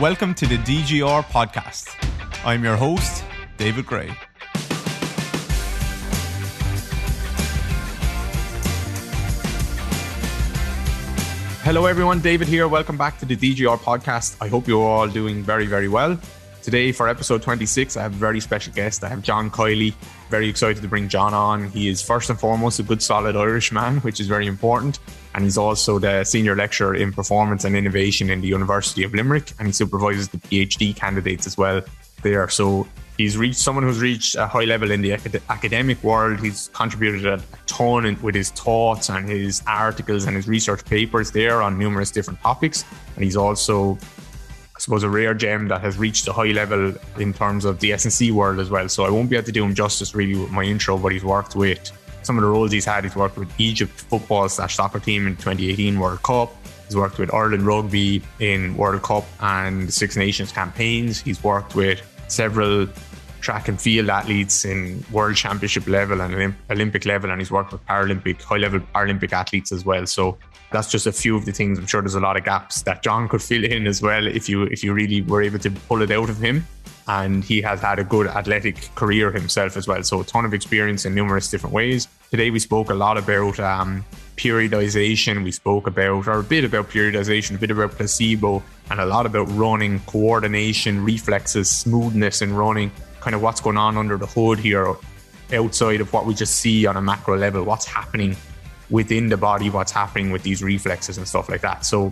Welcome to the DGR podcast. I'm your host, David Grey. Hello, everyone. David here. Welcome back to the DGR podcast. I hope you're all doing very, very well. Today, for episode 26, I have a very special guest. I have John Kiely. Very excited to bring John on. He is first and foremost a good, solid Irish man, which is very important. And he's also the senior lecturer in performance and innovation in the University of Limerick. And he supervises the PhD candidates as well there. So he's reached someone who's reached a high level in the acad- academic world. He's contributed a, ton with his thoughts and his articles and his research papers there on numerous different topics. And he's also suppose, a rare gem that has reached a high level in terms of the S&C world as well. So I won't be able to do him justice really with my intro, but he's worked with some of the roles he's had. He's worked with Egypt football slash soccer team in 2018 World Cup. He's worked with Ireland rugby in World Cup and Six Nations campaigns. He's worked with several track and field athletes in world championship level and Olympic level, and he's worked with Paralympic, high level Paralympic athletes as well. So that's just a few of the things. I'm sure there's a lot of gaps that John could fill in as well if you if you really were able to pull it out of him. And he has had a good athletic career himself as well. So a ton of experience in numerous different ways. Today we spoke a lot about um, periodization. We spoke about, or a bit about periodization, a bit about placebo, and a lot about running, coordination, reflexes, smoothness in running, kind of what's going on under the hood here outside of what we just see on a macro level, what's happening within the body what's happening with these reflexes and stuff like that. So,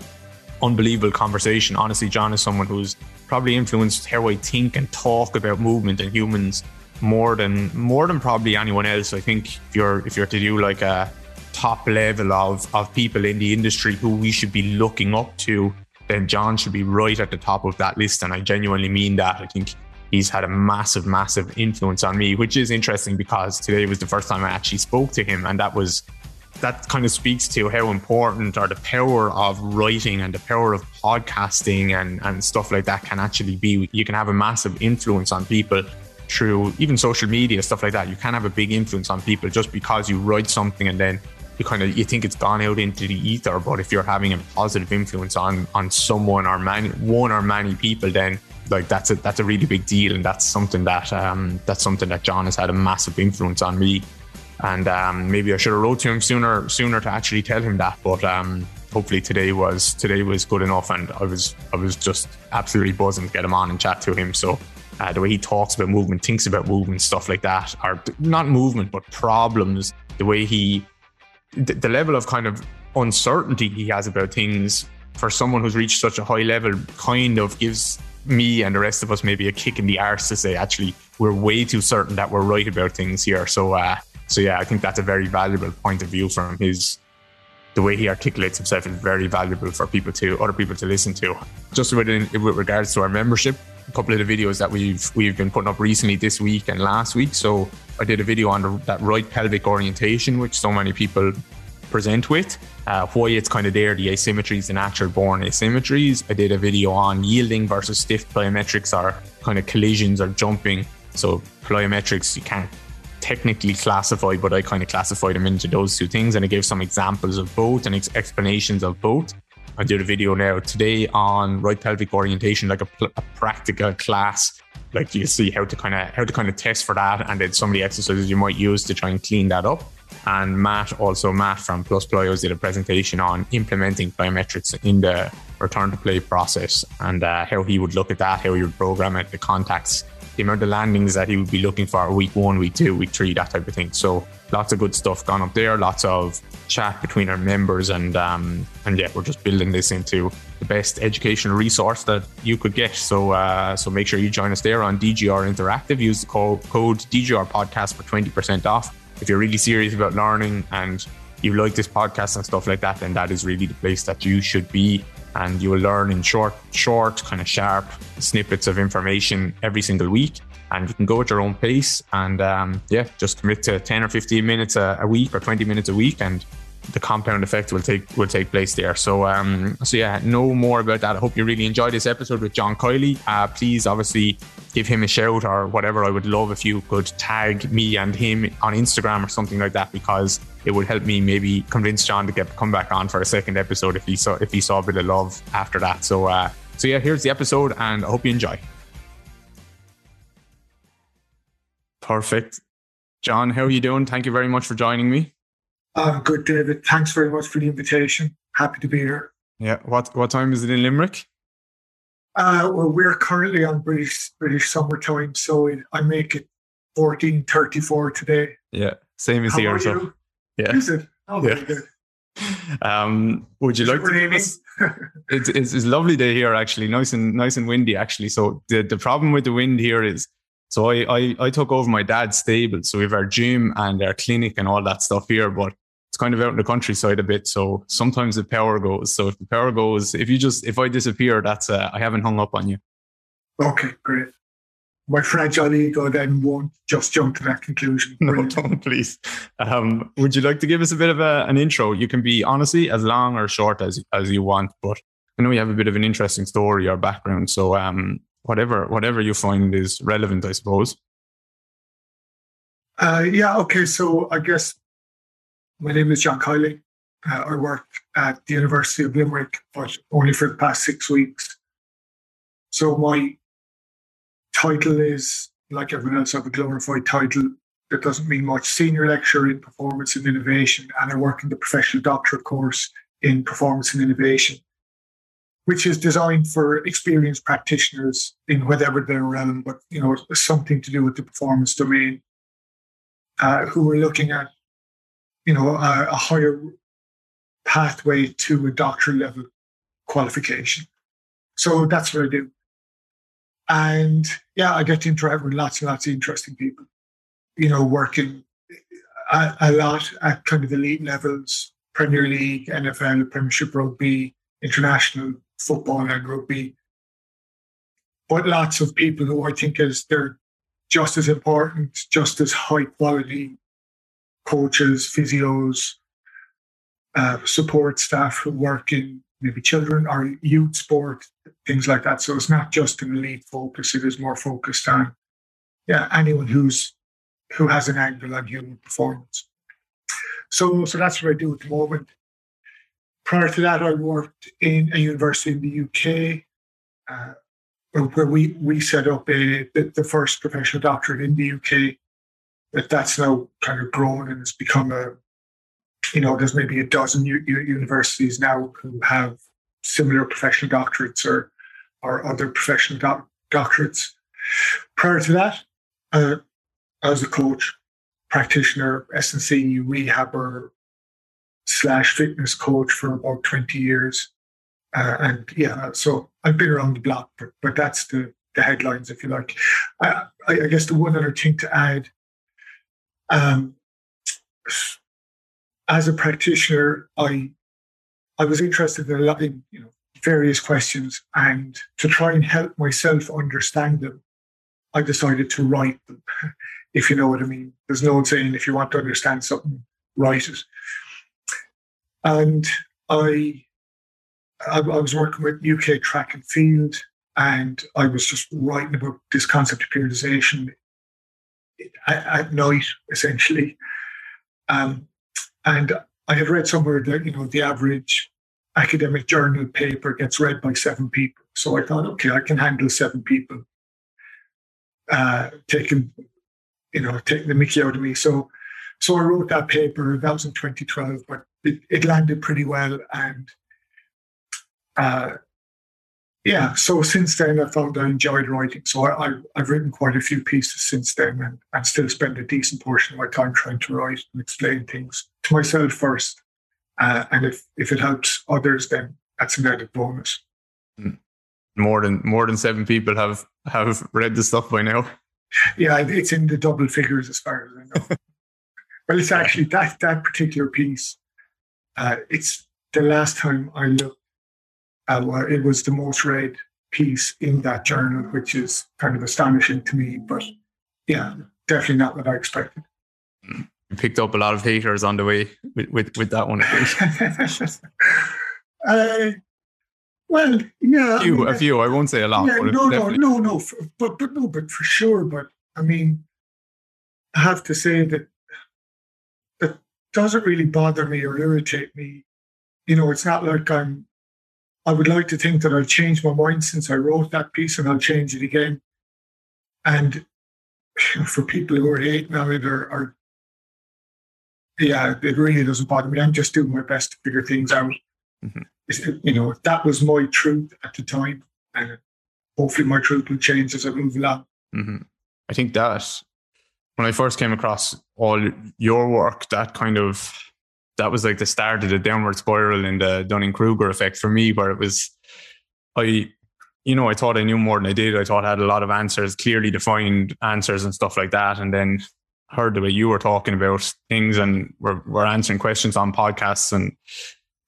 unbelievable conversation. Honestly, John is someone who's probably influenced how I think and talk about movement and humans more than more than probably anyone else. I think if you're if you're to do like a top level of of people in the industry who we should be looking up to, then John should be right at the top of that list. And I genuinely mean that. I think he's had a massive, massive influence on me, which is interesting because today was the first time I actually spoke to him, and that was that kind of speaks to how important or the power of writing and the power of podcasting and, and stuff like that can actually be. You can have a massive influence on people through even social media, stuff like that. You can have a big influence on people just because you write something and then you kind of you think it's gone out into the ether. But if you're having a positive influence on on someone or many one or many people, then like that's a that's a really big deal, and that's something that um that's something that John has had a massive influence on me and um, maybe I should have wrote to him sooner sooner to actually tell him that. But um, hopefully today was today was good enough, and I was I was just absolutely buzzing to get him on and chat to him. So. Uh, the way he talks about movement, thinks about movement, stuff like that, or not movement, but problems. The way he, the, the level of kind of uncertainty he has about things for someone who's reached such a high level, kind of gives me and the rest of us maybe a kick in the arse to say, actually, we're way too certain that we're right about things here. So, uh, so yeah, I think that's a very valuable point of view from his. The way he articulates himself is very valuable for people to other people to listen to. Just within, with regards to our membership, a couple of the videos that we've we've been putting up recently this week and last week. So I did a video on the, that right pelvic orientation, which so many people present with, uh, why it's kind of there, the asymmetries, the natural born asymmetries. I did a video on yielding versus stiff plyometrics or kind of collisions or jumping. So plyometrics, you can't technically classified, but I kind of classified them into those two things. And I gave some examples of both and ex- explanations of both. I did a video now today on right pelvic orientation, like a, pl- a practical class. Like you see how to kind of how to kind of test for that, and then some of the exercises you might use to try and clean that up. And Matt, also Matt from Plus Plyos, did a presentation on implementing plyometrics in the return to play process and uh, how he would look at that, how he would program it, the contacts the amount of landings that he would be looking for week one, week two, week three, that type of thing. So lots of good stuff gone up there, lots of chat between our members, and um, and yeah, we're just building this into the best educational resource that you could get. So uh, so make sure you join us there on DGR Interactive. Use the code, code DGR Podcast for twenty percent off. If you're really serious about learning and you like this podcast and stuff like that, then that is really the place that you should be and you will learn in short, short, kind of sharp snippets of information every single week. And you can go at your own pace and um, yeah, just commit to 10 or 15 minutes a, a, week or 20 minutes a week and the compound effect will take will take place there. So um, so yeah, know more about that. I hope you really enjoyed this episode with John Kiely. Uh, please obviously give him a shout or whatever. I would love if you could tag me and him on Instagram or something like that because it would help me maybe convince John to get come back on for a second episode if he saw if he saw a bit of love after that. So uh, So yeah, here's the episode, and I hope you enjoy. Perfect. John, how are you doing? Thank you very much for joining me. I'm good, David. Thanks very much for the invitation. Happy to be here. Yeah. What what time is it in Limerick? Uh, well, we're currently on British British summertime, so I make it fourteen thirty four today. Yeah, same as How here. So you? yeah. Is it? Oh, Yeah. Um, would you Is like to give us? It's, it's it's a lovely day here actually, nice and nice and windy actually. So the the problem with the wind here is, so I I, I took over my dad's stable, so we have our gym and our clinic and all that stuff here, but it's kind of out in the countryside a bit. So sometimes the power goes. So if the power goes, if you just if I disappear, that's uh, I haven't hung up on you. okay, great. My fragile ego then won't just jump to that conclusion. No, don't please. Um, would you like to give us a bit of a, an intro? You can be honestly as long or short as as you want, but I know you have a bit of an interesting story or background. So um, whatever whatever you find is relevant, I suppose. Uh, yeah, okay. So I guess my name is John Kiely. Uh, I work at the University of Limerick, but only for the past six weeks. So my title is, like everyone else, I have a glorified title that doesn't mean much. Senior lecturer in performance and innovation, and I work in the professional doctorate course in performance and innovation, which is designed for experienced practitioners in whatever their realm, but you know, something to do with the performance domain uh, who are looking at, you know, a, a higher pathway to a doctoral level qualification. So that's what I do. And yeah, I get to interact with lots and lots of interesting people, you know, working a, a lot at kind of elite levels, Premier League, NFL, Premiership Rugby, international football and rugby. But lots of people who I think is they're just as important, just as high quality coaches, physios, uh, support staff who work in maybe children or youth sport, things like that. So it's not just an elite focus; it is more focused on, yeah, anyone who's who has an angle on human performance. So, so that's what I do at the moment. Prior to that, I worked in a university in the UK. Uh, where we we set up a the, the first professional doctorate in the UK. That that's now kind of grown and it's become a, you know, there's maybe a dozen u- universities now who have similar professional doctorates or or other professional doc- doctorates. Prior to that, uh, I was a coach, practitioner, S&C rehabber slash fitness coach for about 20 years. Uh, and yeah, so I've been around the block, but, but that's the, the headlines, if you like. I, I guess the one other thing to add, um, as a practitioner, I I was interested in a lot you know various questions, and to try and help myself understand them, I decided to write them. If you know what I mean, there's no saying if you want to understand something, write it. And I I, I was working with UK track and field, and I was just writing about this concept of periodization at, night, essentially. Um, and I had read somewhere that you know the average academic journal paper gets read by seven people. So I thought, okay, I can handle seven people uh, taking, you know, taking the Mickey out of me. So, so I wrote that paper. That was in 2012, but it, it landed pretty well, and uh, yeah, so since then I found I enjoyed writing. So I, I've written quite a few pieces since then and, and still spend a decent portion of my time trying to write and explain things to myself first. Uh, and if, if it helps others, then that's an added bonus. More than more than seven people have have read the stuff by now. Yeah, it's in the double figures as far as I know. well, it's actually that that particular piece. Uh, it's the last time I looked uh, it was the most read piece in that journal, which is kind of astonishing to me. But yeah, definitely not what I expected. You picked up a lot of haters on the way with with, with that one. I uh, well, yeah, A few, a few. I won't say a lot. yeah, no, no, definitely- no, no, but but no, but for sure. But I mean, I have to say that that doesn't really bother me or irritate me. You know, it's not like I'm I would like to think that I've changed my mind since I wrote that piece and I'll change it again. And for people who are hating on it or, or yeah, it really doesn't bother me. I'm just doing my best to figure things out. Mm-hmm. You know, that was my truth at the time. And hopefully my truth will change as I move along. Mm-hmm. I think that when I first came across all your work, that kind of that was like the start of the downward spiral in the Dunning Kruger effect for me, where it was I you know, I thought I knew more than I did. I thought I had a lot of answers, clearly defined answers and stuff like that. And then heard the way you were talking about things and we're, we're answering questions on podcasts and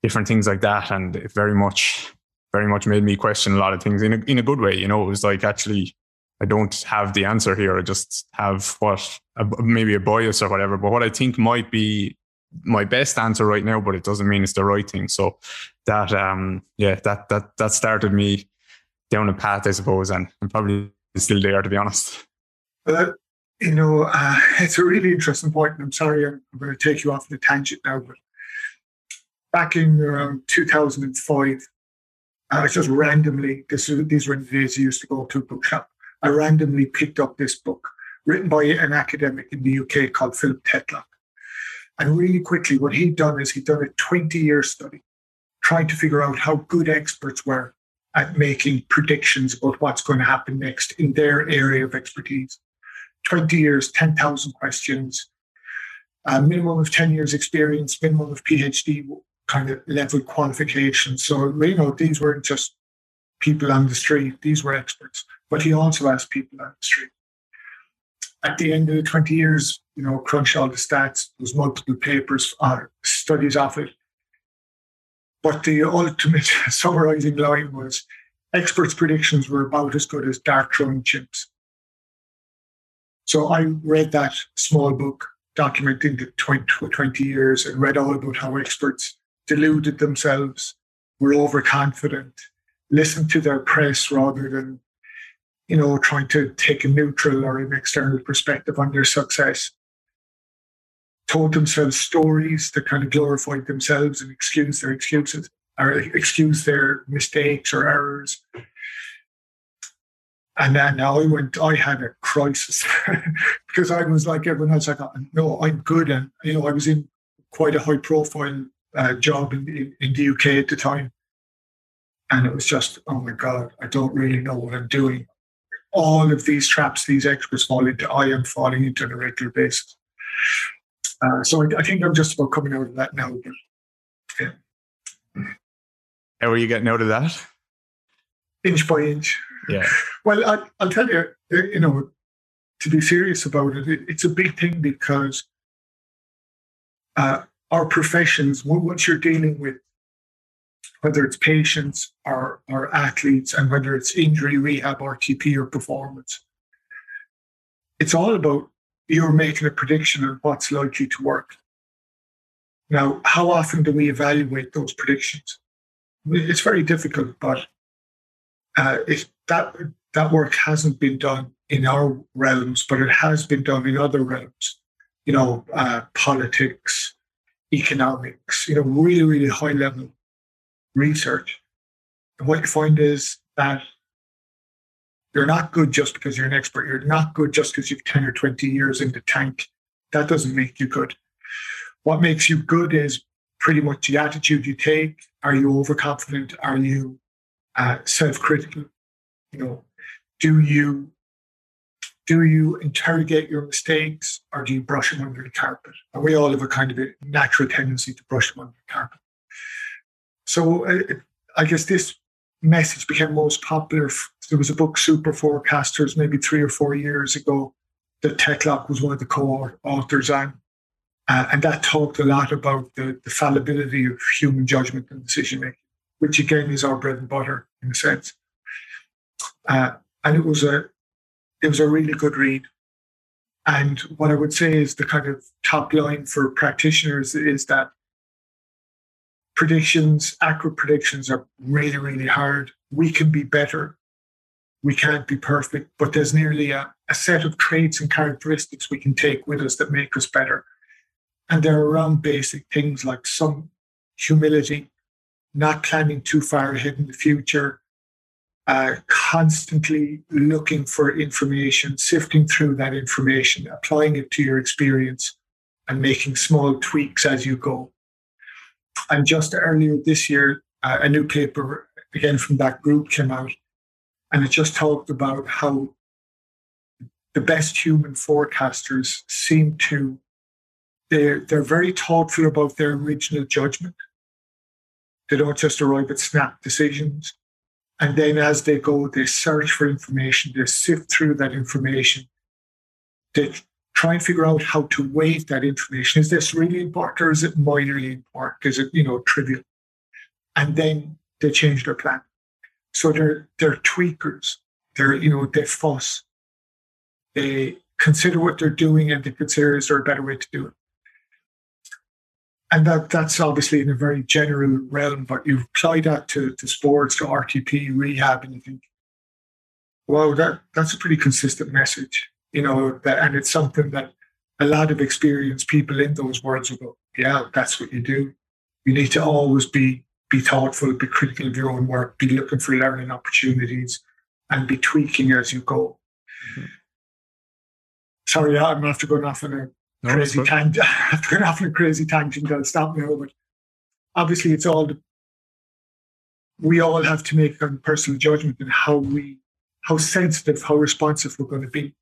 different things like that. And it very much, very much made me question a lot of things in a, in a good way. You know, it was like, actually, I don't have the answer here. I just have what maybe a bias or whatever, but what I think might be my best answer right now, but it doesn't mean it's the right thing. So that, um, yeah, that, that, that started me down a path, I suppose. And I'm probably still there, to be honest. Uh, you know, uh, it's a really interesting point, and I'm sorry I'm, I'm going to take you off the tangent now, but back in around 2005, I was just randomly, this, these were the days I used to go to a bookshop, I randomly picked up this book written by an academic in the UK called Philip Tetlock. And really quickly, what he'd done is he'd done a 20 year study trying to figure out how good experts were at making predictions about what's going to happen next in their area of expertise. 20 years, 10,000 questions, a minimum of 10 years experience, minimum of PhD kind of level qualifications. So, you know, these weren't just people on the street, these were experts. But he also asked people on the street. At the end of the 20 years, you know, crunch all the stats, there's multiple papers, uh, studies of it. But the ultimate summarizing line was experts' predictions were about as good as dart throwing chimps. So I read that small book documenting the 20, 20 years and read all about how experts deluded themselves, were overconfident, listened to their press rather than, you know, trying to take a neutral or an external perspective on their success told themselves stories that kind of glorified themselves and excused their excuses or excused their mistakes or errors. And then I went, I had a crisis because I was like everyone else. I thought, no, I'm good. And, you know, I was in quite a high profile uh, job in, in, in the UK at the time. And it was just, oh my God, I don't really know what I'm doing. All of these traps these experts fall into, I am falling into on a regular basis. Uh, so I, I, think I'm just about coming out of that now. But, yeah. How are you getting out of that? Inch by inch. Yeah. Well, I, will tell you, uh, you know, to be serious about it, it it's a big thing because uh, our professions, once you're dealing with whether it's patients or, or athletes and whether it's injury rehab, RTP, or performance, it's all about you're making a prediction of what's likely to work. Now, how often do we evaluate those predictions? It's very difficult, but uh, if that that work hasn't been done in our realms, but it has been done in other realms. You know, uh, politics, economics. You know, really, really high level research. And what you find is that you're not good just because you're an expert. You're not good just because you've 10 or 20 years in the tank. That doesn't make you good. What makes you good is pretty much the attitude you take. Are you overconfident? Are you uh, self-critical? You know, do you do you interrogate your mistakes or do you brush them under the carpet? And we all have a kind of a natural tendency to brush them under the carpet. So uh, I guess this message became most popular. There was a book, Super Forecasters, maybe three or four years ago, that Tetlock was one of the co-authors on. Uh, and that talked a lot about the, the fallibility of human judgment and decision making, which again is our bread and butter in a sense. Uh, and it was a it was a really good read. And what I would say is the kind of top line for practitioners is that predictions, accurate predictions are really, really hard. We can be better. We can't be perfect, but there's nearly a, a set of traits and characteristics we can take with us that make us better. And they're around basic things like some humility, not planning too far ahead in the future, uh, constantly looking for information, sifting through that information, applying it to your experience, and making small tweaks as you go. And just earlier this year, a new paper, again from that group, came out, and it just talked about how the best human forecasters seem to they're they're very thoughtful about their original judgment. They don't just arrive at snap decisions. And then as they go, they search for information, they sift through that information, they try and figure out how to weight that information. Is this really important or is it minorly important? Is it, you know, trivial? And then they change their plan. So they're they're tweakers. They're, you know, they fuss. They consider what they're doing and they consider is there a better way to do it and that that's obviously in a very general realm, but you apply that to, to sports, to RTP, rehab, and you think, wow, that that's a pretty consistent message, you know, that, and it's something that a lot of experienced people in those worlds will go, yeah, that's what you do. You need to always be be thoughtful, be critical of your own work, be looking for learning opportunities, and be tweaking as you go. Mm-hmm. Sorry, I'm after going off on a no, crazy tangent. I've gone off on a crazy tangent. Don't stop me. But obviously, it's all we all have to make a personal judgment in how we, how sensitive, how responsive we're going to be.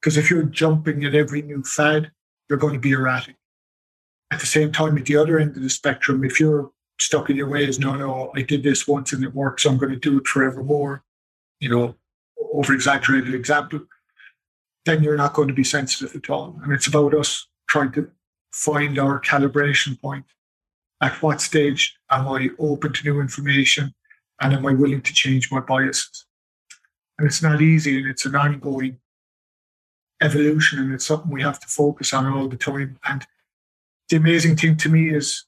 Because if you're jumping at every new fad, you're going to be erratic. At the same time, at the other end of the spectrum, if you're stuck in your ways, no, no, I did this once and it worked, so I'm going to do it forevermore. You know, over exaggerated example then you're not going to be sensitive at all. And it's about us trying to find our calibration point. At what stage am I open to new information and am I willing to change my biases? And it's not easy and it's an ongoing evolution and it's something we have to focus on all the time. And the amazing thing to me is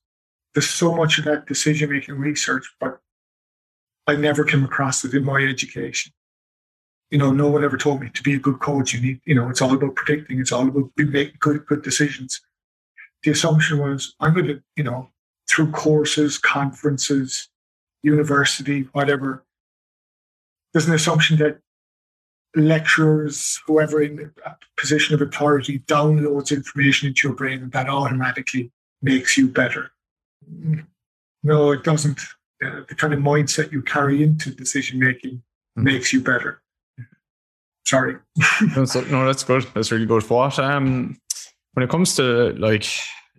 there's so much of that decision making research, but I never came across it in my education you know, no one ever told me to be a good coach. You need, you know, it's all about predicting. It's all about making good, good decisions. The assumption was I'm going to, you know, through courses, conferences, university, whatever. There's an assumption that lecturers, whoever in a position of authority, downloads information into your brain and that automatically makes you better. No, it doesn't. Uh, the kind of mindset you carry into decision making mm-hmm. makes you better. Sorry. no, that's good. That's really good. What um when it comes to like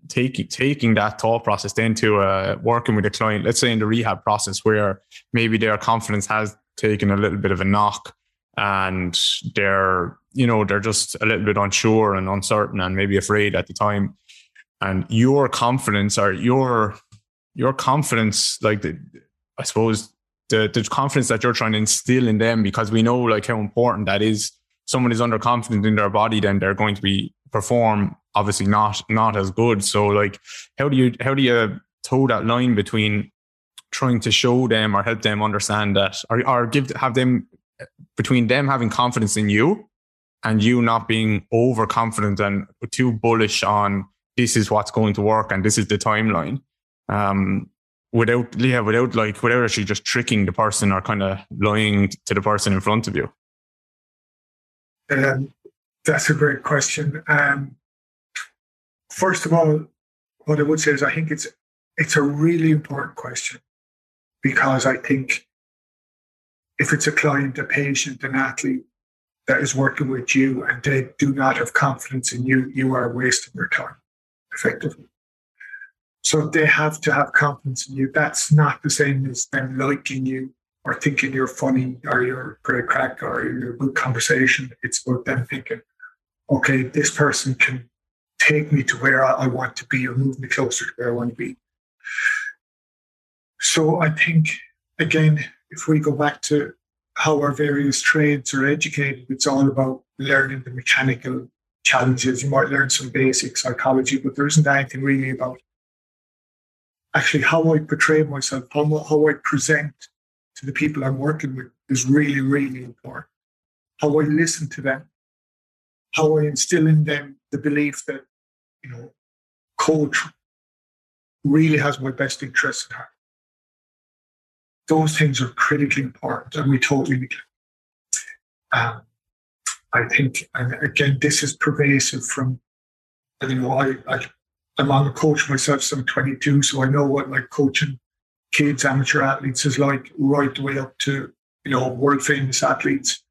taking taking that thought process into uh, working with a client, let's say in the rehab process where maybe their confidence has taken a little bit of a knock and they're you know they're just a little bit unsure and uncertain and maybe afraid at the time and your confidence or your your confidence like the, i suppose the, the confidence that you're trying to instill in them because we know like how important that is. Someone is underconfident in their body, then they're going to be perform obviously not not as good. So like how do you how do you toe that line between trying to show them or help them understand that or, or give have them between them having confidence in you and you not being overconfident and too bullish on this is what's going to work and this is the timeline. Um, without yeah without like without actually just tricking the person or kind of lying to the person in front of you um, that's a great question um, first of all what i would say is i think it's it's a really important question because i think if it's a client a patient an athlete that is working with you and they do not have confidence in you you are wasting your time effectively so they have to have confidence in you. That's not the same as them liking you or thinking you're funny or you're great crack or you're a good conversation. It's about them thinking, okay, this person can take me to where I want to be or move me closer to where I want to be. So I think, again, if we go back to how our various trades are educated, it's all about learning the mechanical challenges. You might learn some basic psychology, but there isn't anything really about actually how I portray myself, how, how I present to the people I'm working with is really, really important. How I listen to them, how I instill in them the belief that, you know, coach really has my best interests at heart. Those things are critically important, and we totally neglect. Um, I think, and again, this is pervasive from, you know, I, I I'm on a coach myself, so I'm 22, so I know what like coaching kids, amateur athletes is like right the way up to, you know, world famous athletes.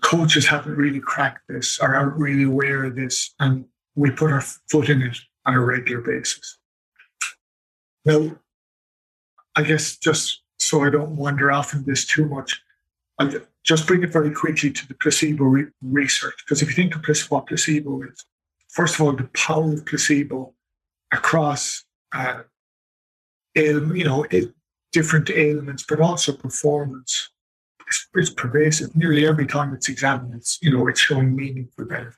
Coaches haven't really cracked this or aren't really aware of this, and we put our foot in it on a regular basis. Now, I guess just so I don't wander off in this too much, I'll just bring it very quickly to the placebo re- research. Because if you think of what placebo is, first of all, the power of placebo across, uh, you know, different ailments, but also performance it's, is pervasive. Nearly every time it's examined, it's, you know, it's showing meaningful benefit.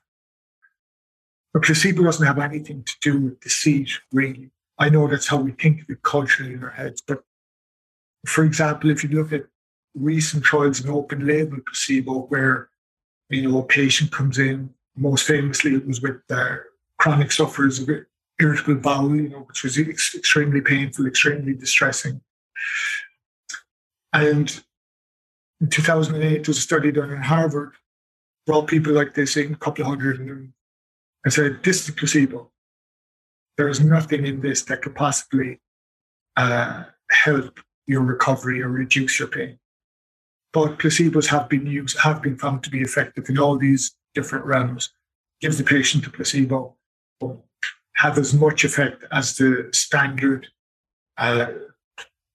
But placebo doesn't have anything to do with deceit, really. I know that's how we think of it culturally in our heads. But for example, if you look at recent trials in open label placebo, where you know a patient comes in, most famously it was with uh, chronic sufferers of irritable bowel, you know, which was ex- extremely painful, extremely distressing. And in 2008, there was a study done in Harvard, brought people like this in, a couple of hundred, and said, This is placebo. There is nothing in this that could possibly uh, help your recovery or reduce your pain. But placebos have been used, have been found to be effective in all these different realms. Give the patient a placebo, have as much effect as the standard, uh,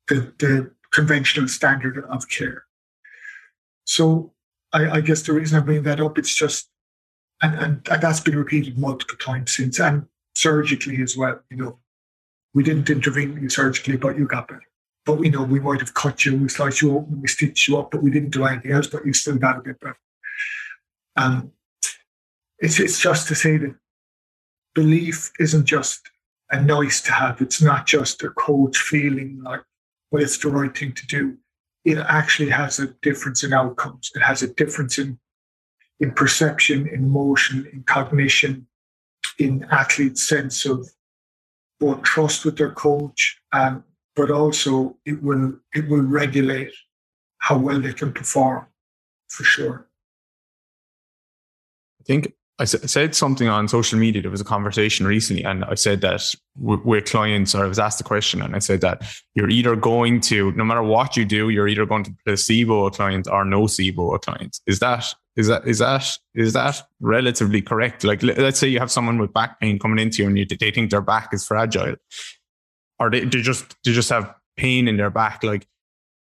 the, the conventional standard of care. So I, I, guess the reason I bring that up, it's just, and, and, and that's been repeated multiple times since, and surgically as well. You know, we didn't intervene you surgically, but you got better. But we know we might have cut you, we sliced you open, we stitched you up, but we didn't do anything else, but you still got a bit better. Um, it's, it's just to say that belief isn't just a nice to have. It's not just a coach feeling like, well, it's the right thing to do. It actually has a difference in outcomes. It has a difference in in perception, in motion, in cognition, in athletes' sense of both trust with their coach, um, but also it will it will regulate how well they can perform for sure. I think I said something on social media. There was a conversation recently, and I said that with clients, or I was asked the question, and I said that you're either going to, no matter what you do, you're either going to placebo a client or nocebo a client. Is that is that is that is that relatively correct? Like, let's say you have someone with back pain coming into you, and you, they think their back is fragile, or they, they just they just have pain in their back. Like,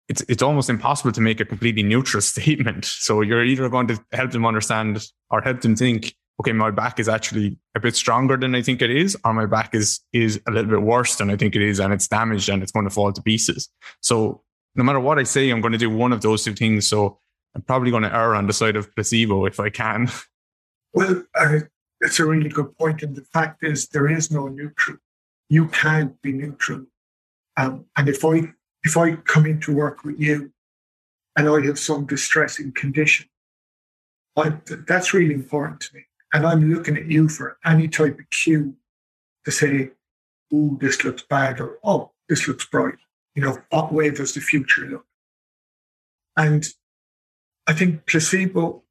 it's it's almost impossible to make a completely neutral statement. So you're either going to help them understand or help them think, okay, my back is actually a bit stronger than I think it is, or my back is is a little bit worse than I think it is, and it's damaged and it's going to fall to pieces. So no matter what I say, I'm going to do one of those two things. So I'm probably going to err on the side of placebo if I can. Well, uh, it's a really good point, and the fact is there is no neutral. You can't be neutral. Um, and if I if I come into work with you and I have some distressing condition, I, that's really important to me. And I'm looking at you for any type of cue to say, oh, this looks bad, or oh, this looks bright. You know, what way does the future look? And I think placebo,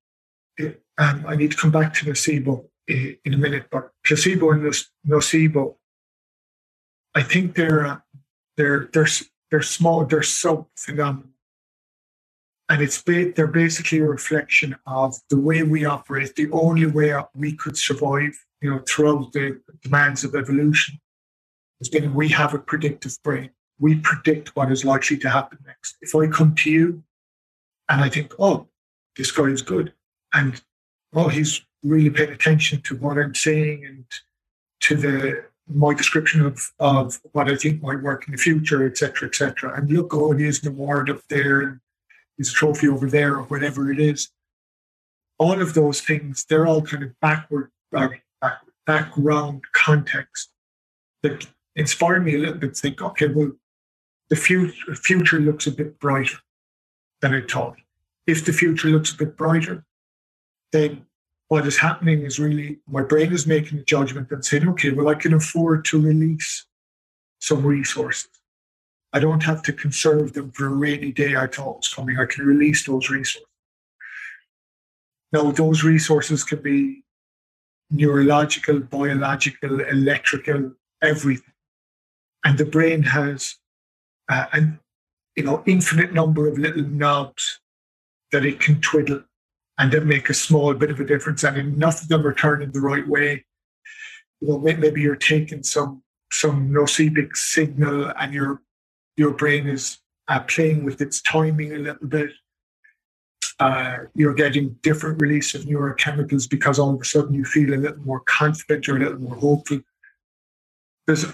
um, I need to come back to placebo in a minute, but placebo and nocebo, I think they're, uh, they're, they're they're small, they're sub phenomenal. And it's ba- they're basically a reflection of the way we operate, the only way we could survive, you know, throughout the demands of evolution has been we have a predictive brain. We predict what is likely to happen next. If I come to you and I think, oh, this guy is good, and oh, he's really paying attention to what I'm saying and to the my description of, of what I think might work in the future, etc., etc. And look, oh, is an award up there, and a trophy over there, or whatever it is. All of those things, they're all kind of backward, uh, background context that inspire me a little bit to think, okay, well, the future, future looks a bit brighter than I thought. If the future looks a bit brighter, then what is happening is really my brain is making a judgment and saying, okay, well, I can afford to release some resources. I don't have to conserve them for a rainy day I thought was coming. I can release those resources. Now, those resources can be neurological, biological, electrical, everything. And the brain has uh, you know infinite number of little knobs that it can twiddle and then make a small bit of a difference. And enough of them are turning the right way. You know, maybe you're taking some some nocebic signal and your your brain is uh, playing with its timing a little bit. Uh, you're getting different release of neurochemicals because all of a sudden you feel a little more confident or a little more hopeful. There's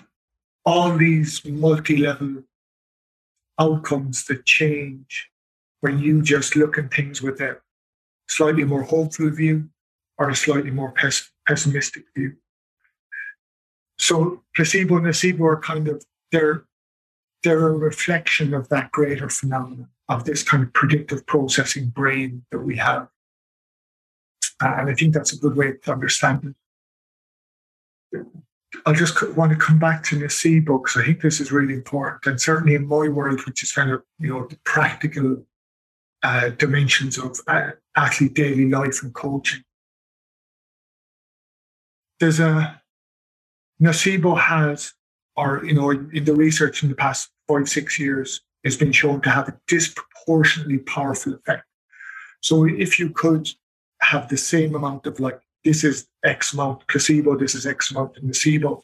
all these multi-level outcomes that change when you just look at things with a slightly more hopeful view or a slightly more pes- pessimistic view. So placebo and nocebo are kind of they're they're a reflection of that greater phenomenon of this kind of predictive processing brain that we have. Uh, and I think that's a good way to understand it. I just want to come back to nocebo because I think this is really important. And certainly in my world, which is kind of, you know, the practical uh, dimensions of uh, athlete daily life and coaching. There's a, nocebo has, or, you know, in the research in the past five, six years, has been shown to have a disproportionately powerful effect. So if you could have the same amount of like this is X amount placebo, this is X amount placebo. nocebo.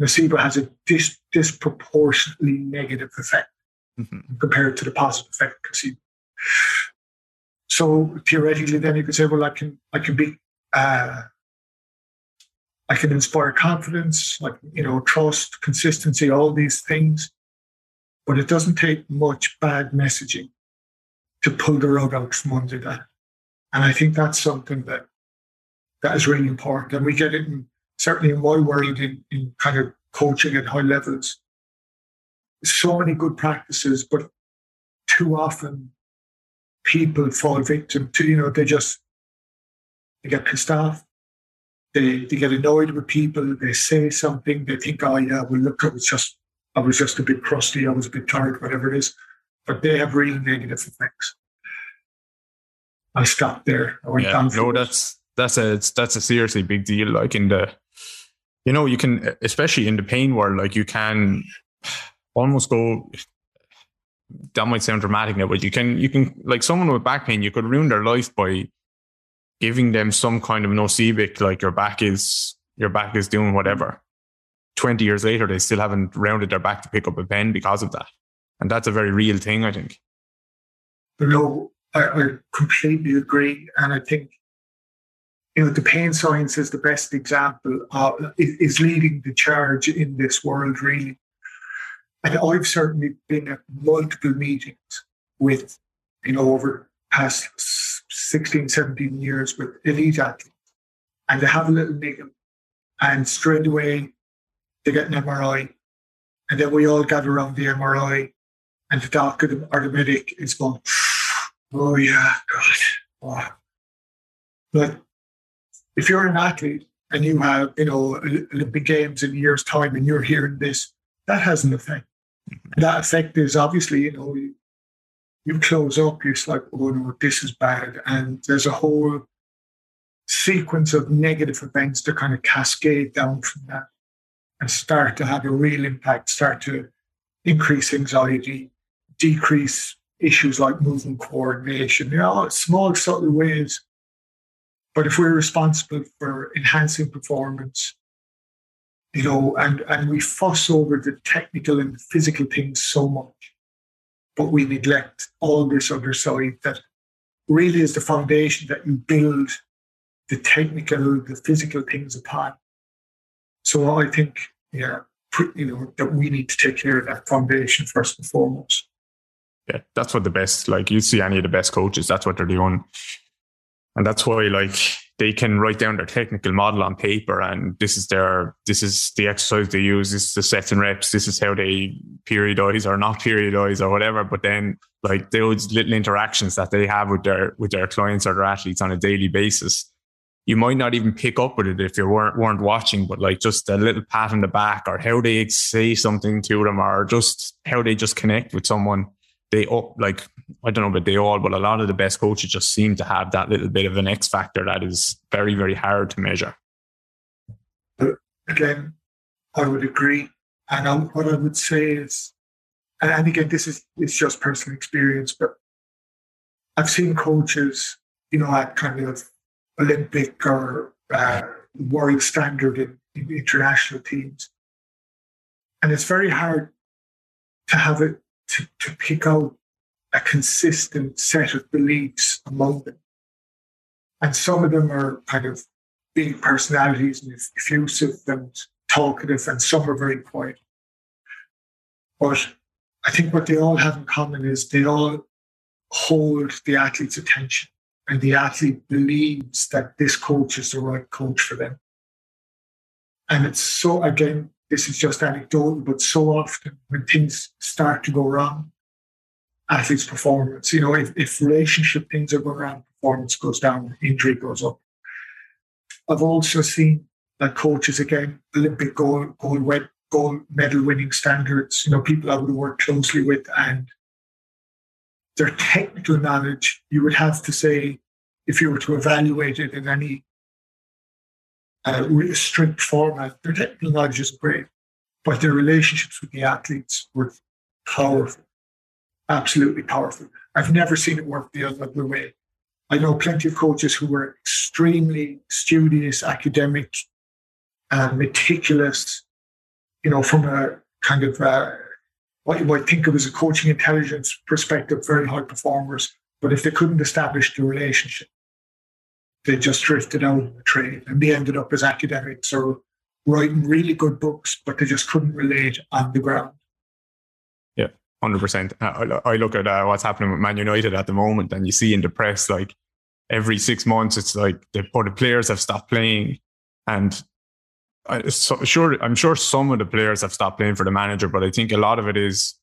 Nocebo has a dis- disproportionately negative effect mm-hmm. compared to the positive effect of placebo. So theoretically, then you could say, well, I can I can be uh, I can inspire confidence, like you know, trust, consistency, all these things. But it doesn't take much bad messaging to pull the rug out from under that. And I think that's something that that is really important. And we get it in, certainly in my world in, in kind of coaching at high levels. So many good practices, but too often people fall victim to, you know, they just they get pissed off. They they get annoyed with people, they say something, they think, oh yeah, well look, I was just I was just a bit crusty, I was a bit tired, whatever it is. But they have really negative effects. I stopped there. I went yeah, no, that's that's a that's a seriously big deal. Like in the, you know, you can especially in the pain world, like you can almost go. That might sound dramatic now, but you can you can like someone with back pain, you could ruin their life by giving them some kind of nocebic, like your back is your back is doing whatever. Twenty years later, they still haven't rounded their back to pick up a pen because of that, and that's a very real thing, I think. No, I, I completely agree, and I think you know, the pain science is the best example of, is leading the charge in this world, really. And I've certainly been at multiple meetings with, you know, over past 16, 17 years with elite athletes. And they have a little niggle. And straight away, they get an MRI. And then we all gather around the MRI. And the doctor or the medic is going, oh, yeah, God. Oh. But if you're an athlete and you have, you know, Olympic Games in a year's time and you're hearing this, that has an effect. Mm-hmm. That effect is obviously, you know, you, you close up, you're like, oh no, this is bad. And there's a whole sequence of negative events that kind of cascade down from that and start to have a real impact, start to increase anxiety, decrease issues like movement coordination, you know, small, subtle ways but if we're responsible for enhancing performance, you know, and, and we fuss over the technical and physical things so much, but we neglect all this other side that really is the foundation that you build the technical, the physical things upon. So I think, yeah, you know, that we need to take care of that foundation first and foremost. Yeah, that's what the best, like you see any of the best coaches, that's what they're doing and that's why like they can write down their technical model on paper and this is their this is the exercise they use this is the sets and reps this is how they periodize or not periodize or whatever but then like those little interactions that they have with their with their clients or their athletes on a daily basis you might not even pick up with it if you weren't weren't watching, but like just a little pat on the back or how they say something to them or just how they just connect with someone. They up like I don't know, but they all, but a lot of the best coaches just seem to have that little bit of an X factor that is very, very hard to measure. Again, I would agree. And I, what I would say is, and again, this is it's just personal experience, but I've seen coaches, you know, at kind of Olympic or uh, world standard in, in international teams, and it's very hard to have it to, to pick out a consistent set of beliefs among them. And some of them are kind of big personalities and effusive and talkative, and some are very quiet. But I think what they all have in common is they all hold the athlete's attention, and the athlete believes that this coach is the right coach for them. And it's so, again, this is just anecdotal, but so often when things start to go wrong, athletes' performance, you know, if, if relationship things are going wrong, performance goes down, injury goes up. I've also seen that coaches again, Olympic gold, gold, gold medal winning standards, you know, people I would work closely with and their technical knowledge, you would have to say, if you were to evaluate it in any uh, strict format, their technical knowledge is great, but their relationships with the athletes were powerful, absolutely powerful. I've never seen it work the other way. I know plenty of coaches who were extremely studious, academic, uh, meticulous, you know, from a kind of uh, what you might think of as a coaching intelligence perspective, very high performers. But if they couldn't establish the relationship, they just drifted out of the trade and they ended up as academics or writing really good books, but they just couldn't relate on the ground. Yeah, 100%. I look at uh, what's happening with Man United at the moment, and you see in the press, like every six months, it's like the, the players have stopped playing. And I, so, sure, I'm sure some of the players have stopped playing for the manager, but I think a lot of it is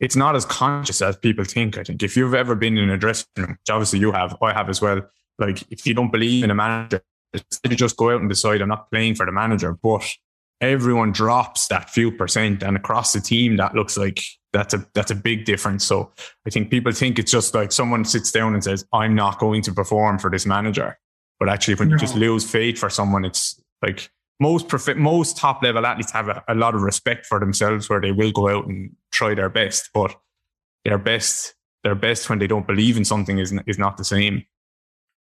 it's not as conscious as people think. I think if you've ever been in a dressing room, which obviously you have, I have as well. Like if you don't believe in a manager, instead of just go out and decide I'm not playing for the manager, but everyone drops that few percent, and across the team, that looks like that's a that's a big difference. So I think people think it's just like someone sits down and says, "I'm not going to perform for this manager," but actually, when no. you just lose faith for someone, it's like most profi- most top level athletes have a, a, lot of respect for themselves where they will go out and try their best but their best their best when they don't believe in something is is not the same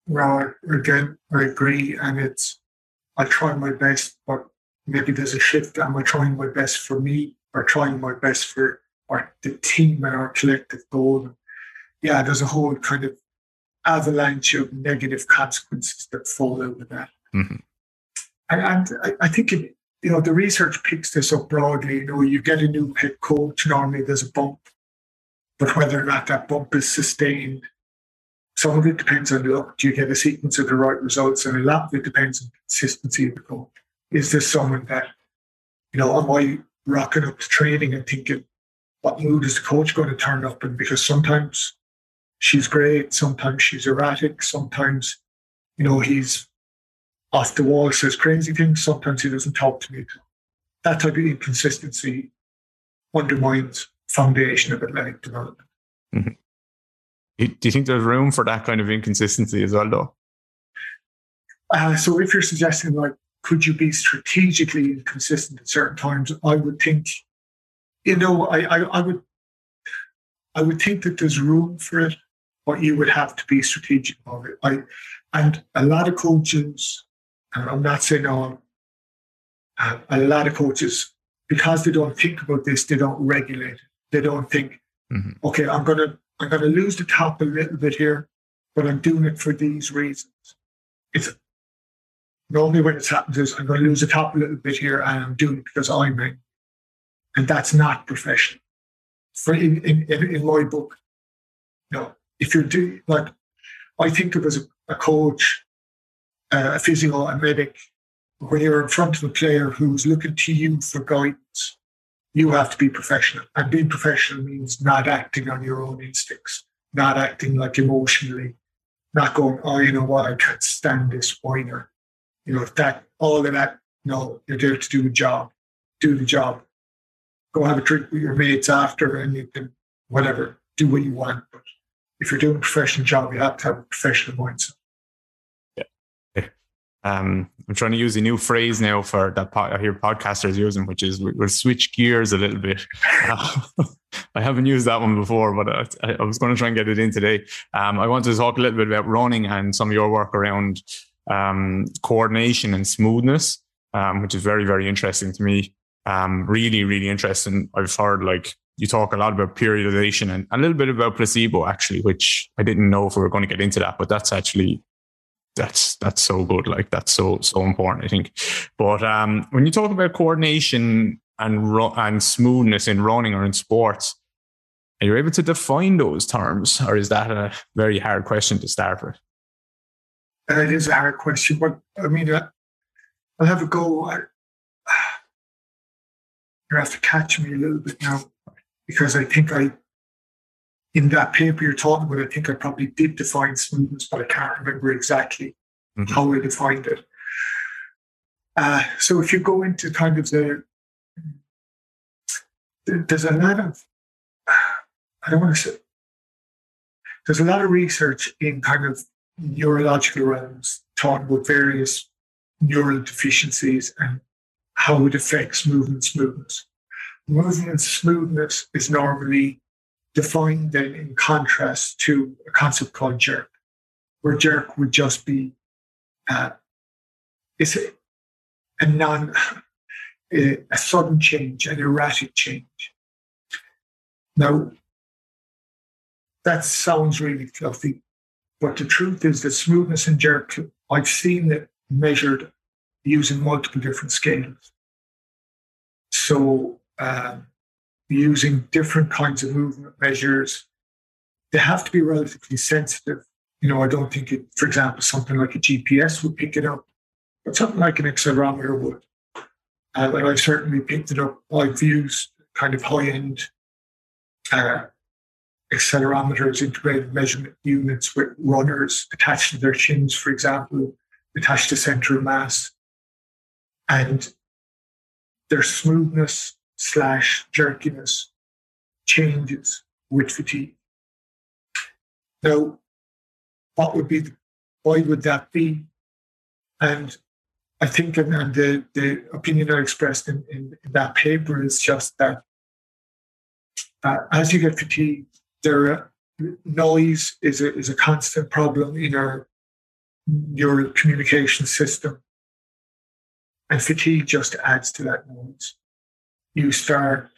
well again i agree and it's i try my best but maybe there's a shift am i trying my best for me or trying my best for our, the team and our collective goal yeah there's a whole kind of avalanche of negative consequences that fall out of that mm-hmm. And, and I, I, think, it, you know, the research picks this up broadly. You know, you get a new head coach, normally there's a bump, but whether or not that bump is sustained, some of it depends on luck. Do you get a sequence of the right results? And a lot of it depends on consistency of the coach. Is this someone that, you know, am I rocking up to training and thinking, what mood is the coach going to turn up in? Because sometimes she's great, sometimes she's erratic, sometimes, you know, he's off the wall, says crazy things. Sometimes he doesn't talk to me. That type of inconsistency undermines foundation of athletic development. Mm-hmm. Do you think there's room for that kind of inconsistency as well, though? Uh, so, if you're suggesting like, could you be strategically inconsistent at certain times? I would think, you know, I, I, I would, I would think that there's room for it, but you would have to be strategic about it. I, and a lot of coaches and I'm not saying all. Uh, a lot of coaches, because they don't think about this, they don't regulate it. They don't think, mm-hmm. okay, I'm gonna I'm gonna lose the top a little bit here, but I'm doing it for these reasons. It's normally when it happens is I'm gonna lose the top a little bit here and I'm doing it because I'm in. And that's not professional. For in, in, in my book, no. If you're doing like I think of as a, a coach uh, a physio, a medic, when you're in front of a player who's looking to you for guidance, you have to be professional. And being professional means not acting on your own instincts, not acting like emotionally not going, oh, you know what, I can't stand this whiner. You know, if that, all of that, no, you're there to do the job, do the job. Go have a drink with your mates after and you can, whatever, do what you want. But if you're doing a professional job, you have to have a professional mindset. Um, I'm trying to use a new phrase now for that I hear podcasters using, which is we'll switch gears a little bit. Uh, I haven't used that one before, but I, I, was going to try and get it in today. Um, I want to talk a little bit about running and some of your work around um, coordination and smoothness, um, which is very, very interesting to me. Um, really, really interesting. I've heard like you talk a lot about periodization and a little bit about placebo, actually, which I didn't know if we were going to get into that, but that's actually that's that's so good. Like that's so so important, I think. But um, when you talk about coordination and ru- and smoothness in running or in sports, are you able to define those terms, or is that a very hard question to start with? It is a hard question, but I mean, uh, I'll have a go. You have to catch me a little bit now because I think I in that paper you're talking about, I think I probably did define smoothness, but I can't remember exactly mm-hmm. how I defined it. Uh, so if you go into kind of the, there's a lot of, I don't want to say, there's a lot of research in kind of neurological realms talking about various neural deficiencies and how it affects movement smoothness. Movement smoothness is normally defined then in contrast to a concept called jerk, where jerk would just be uh, it's a, a non a, a sudden change, an erratic change. Now, that sounds really fluffy, but the truth is that smoothness and jerk, I've seen it measured using multiple different scales. So, um, using different kinds of movement measures. They have to be relatively sensitive. You know, I don't think it, for example, something like a GPS would pick it up, but something like an accelerometer would. Uh, and I've certainly picked it up. I've used kind of high end uh, accelerometers, integrated measurement units with runners attached to their shins, for example, attached to center of mass. And their smoothness slash jerkiness changes with fatigue. Now, what would be, the, why would that be? And I think, and, the, the opinion I expressed in, in, in that paper is just that uh, as you get fatigued, there uh, noise is a, is a constant problem in our neural communication system. And fatigue just adds to that noise you start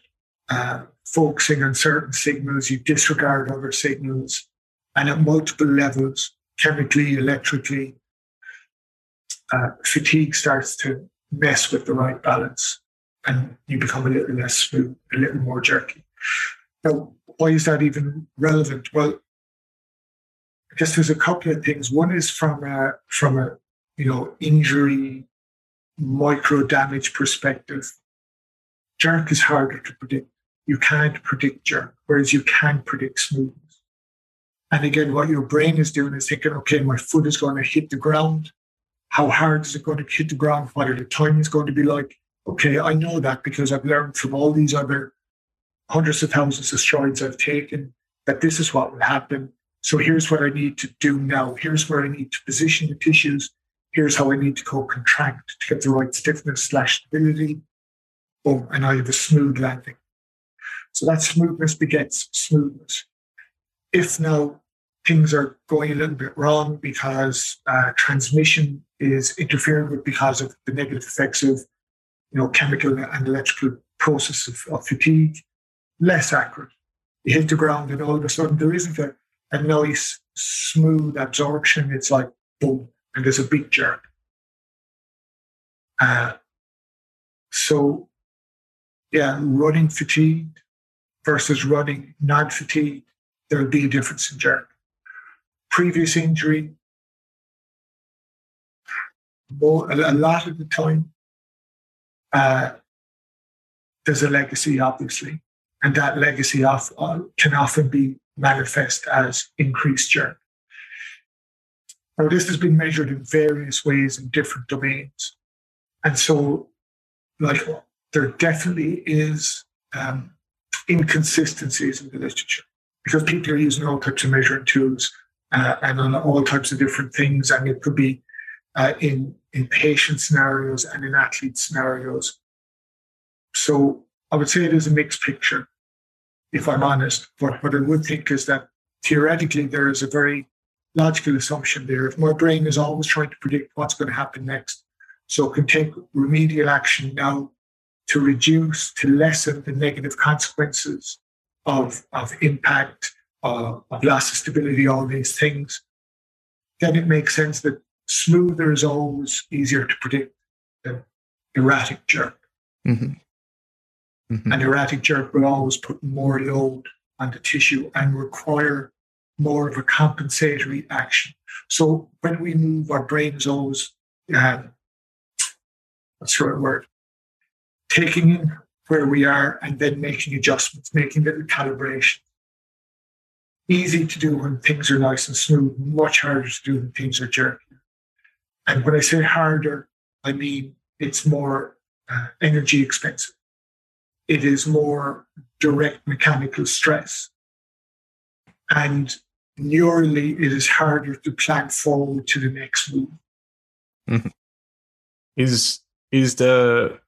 uh, focusing on certain signals, you disregard other signals, and at multiple levels, chemically, electrically, uh, fatigue starts to mess with the right balance and you become a little less smooth, a little more jerky. Now, why is that even relevant? Well, I guess there's a couple of things. One is from a, from a you know injury micro damage perspective jerk is harder to predict. You can't predict jerk, whereas you can predict smoothness. And again, what your brain is doing is thinking, okay, my foot is going to hit the ground. How hard is it going to hit the ground? What are the timings going to be like? Okay, I know that because I've learned from all these other hundreds of thousands of strides I've taken that this is what will happen. So here's what I need to do now. Here's where I need to position the tissues. Here's how I need to co-contract to get the right stiffness slash stability oh, and I have a smooth landing. So that smoothness begets smoothness. If now things are going a little bit wrong because uh, transmission is interfered with because of the negative effects of, you know, chemical and electrical process of, of fatigue, less accurate. You hit the ground and all of a sudden there isn't a, a nice smooth absorption. It's like boom, and there's a big jerk. Uh, so yeah, running fatigued versus running non fatigued, there would be a difference in jerk. Previous injury, more, a lot of the time, uh, there's a legacy, obviously, and that legacy uh, can often be manifest as increased jerk. Now, this has been measured in various ways in different domains. And so, like, there definitely is um, inconsistencies in the literature because people are using all types of measuring tools uh, and on all types of different things. And it could be uh, in, in patient scenarios and in athlete scenarios. So I would say it is a mixed picture, if I'm honest. But what I would think is that theoretically, there is a very logical assumption there. If my brain is always trying to predict what's going to happen next, so it can take remedial action now to reduce, to lessen the negative consequences of, of impact, uh, of loss of stability, all these things, then it makes sense that smoother is always easier to predict than erratic jerk. Mm-hmm. Mm-hmm. An erratic jerk will always put more load on the tissue and require more of a compensatory action. So when we move, our brain is always, um, what's the right word? Taking in where we are and then making adjustments, making little calibration. Easy to do when things are nice and smooth, much harder to do when things are jerky. And when I say harder, I mean it's more uh, energy expensive. It is more direct mechanical stress. And neurally, it is harder to plan forward to the next move. Mm-hmm. Is is the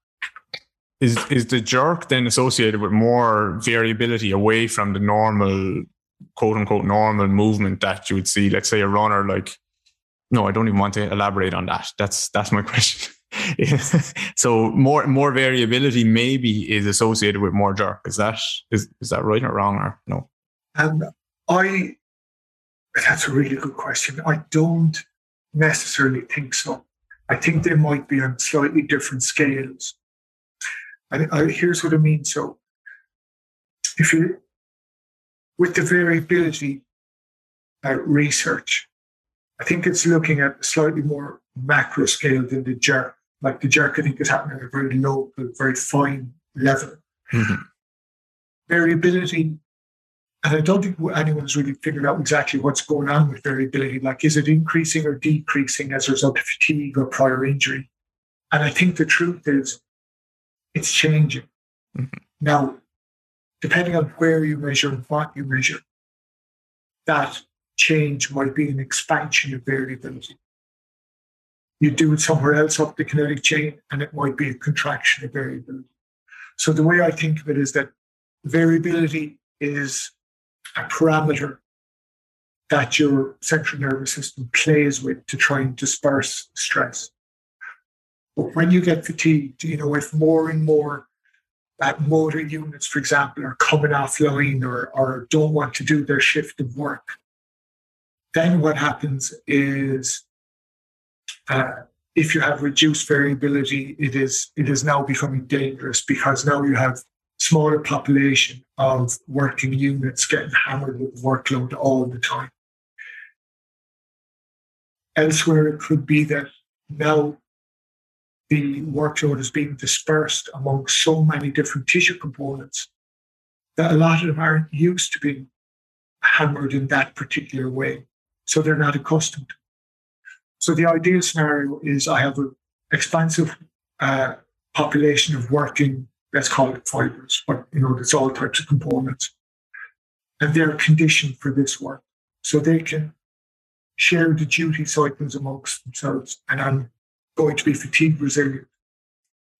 is is the jerk then associated with more variability away from the normal quote unquote normal movement that you would see let's say a runner like no i don't even want to elaborate on that. That's that's my question. So more more variability maybe is associated with more jerk. Is that is is that right or wrong or no? Um i that's a really good question. I don't necessarily think so. I think they might be on slightly different scales and I, here's what I mean. So, if you, with the variability uh, research, I think it's looking at slightly more macro scale than the jerk. Like the jerk, I think is happening at a very low, very fine level. Mm-hmm. Variability, and I don't think anyone's really figured out exactly what's going on with variability. Like, is it increasing or decreasing as a result of fatigue or prior injury? And I think the truth is it's changing. Mm-hmm. Now, depending on where you measure and what you measure, that change might be an expansion of variability. You do it somewhere else up the kinetic chain, and it might be a contraction of variability. So the way I think of it is that variability is a parameter that your central nervous system plays with to try and disperse stress. But when you get fatigued, you know, if more and more that motor units, for example, are coming offline or, or don't want to do their shift of work, then what happens is uh, if you have reduced variability, it is it is now becoming dangerous because now you have smaller population of working units getting hammered with workload all the time. Elsewhere, it could be that now the workload is being dispersed among so many different tissue components that a lot of them aren't used to being hammered in that particular way. So they're not accustomed. So the ideal scenario is I have an expansive uh, population of working, let's call it fibers, but you know, it's all types of components. And they're conditioned for this work. So they can share the duty cycles amongst themselves. And I'm going to be fatigue resilient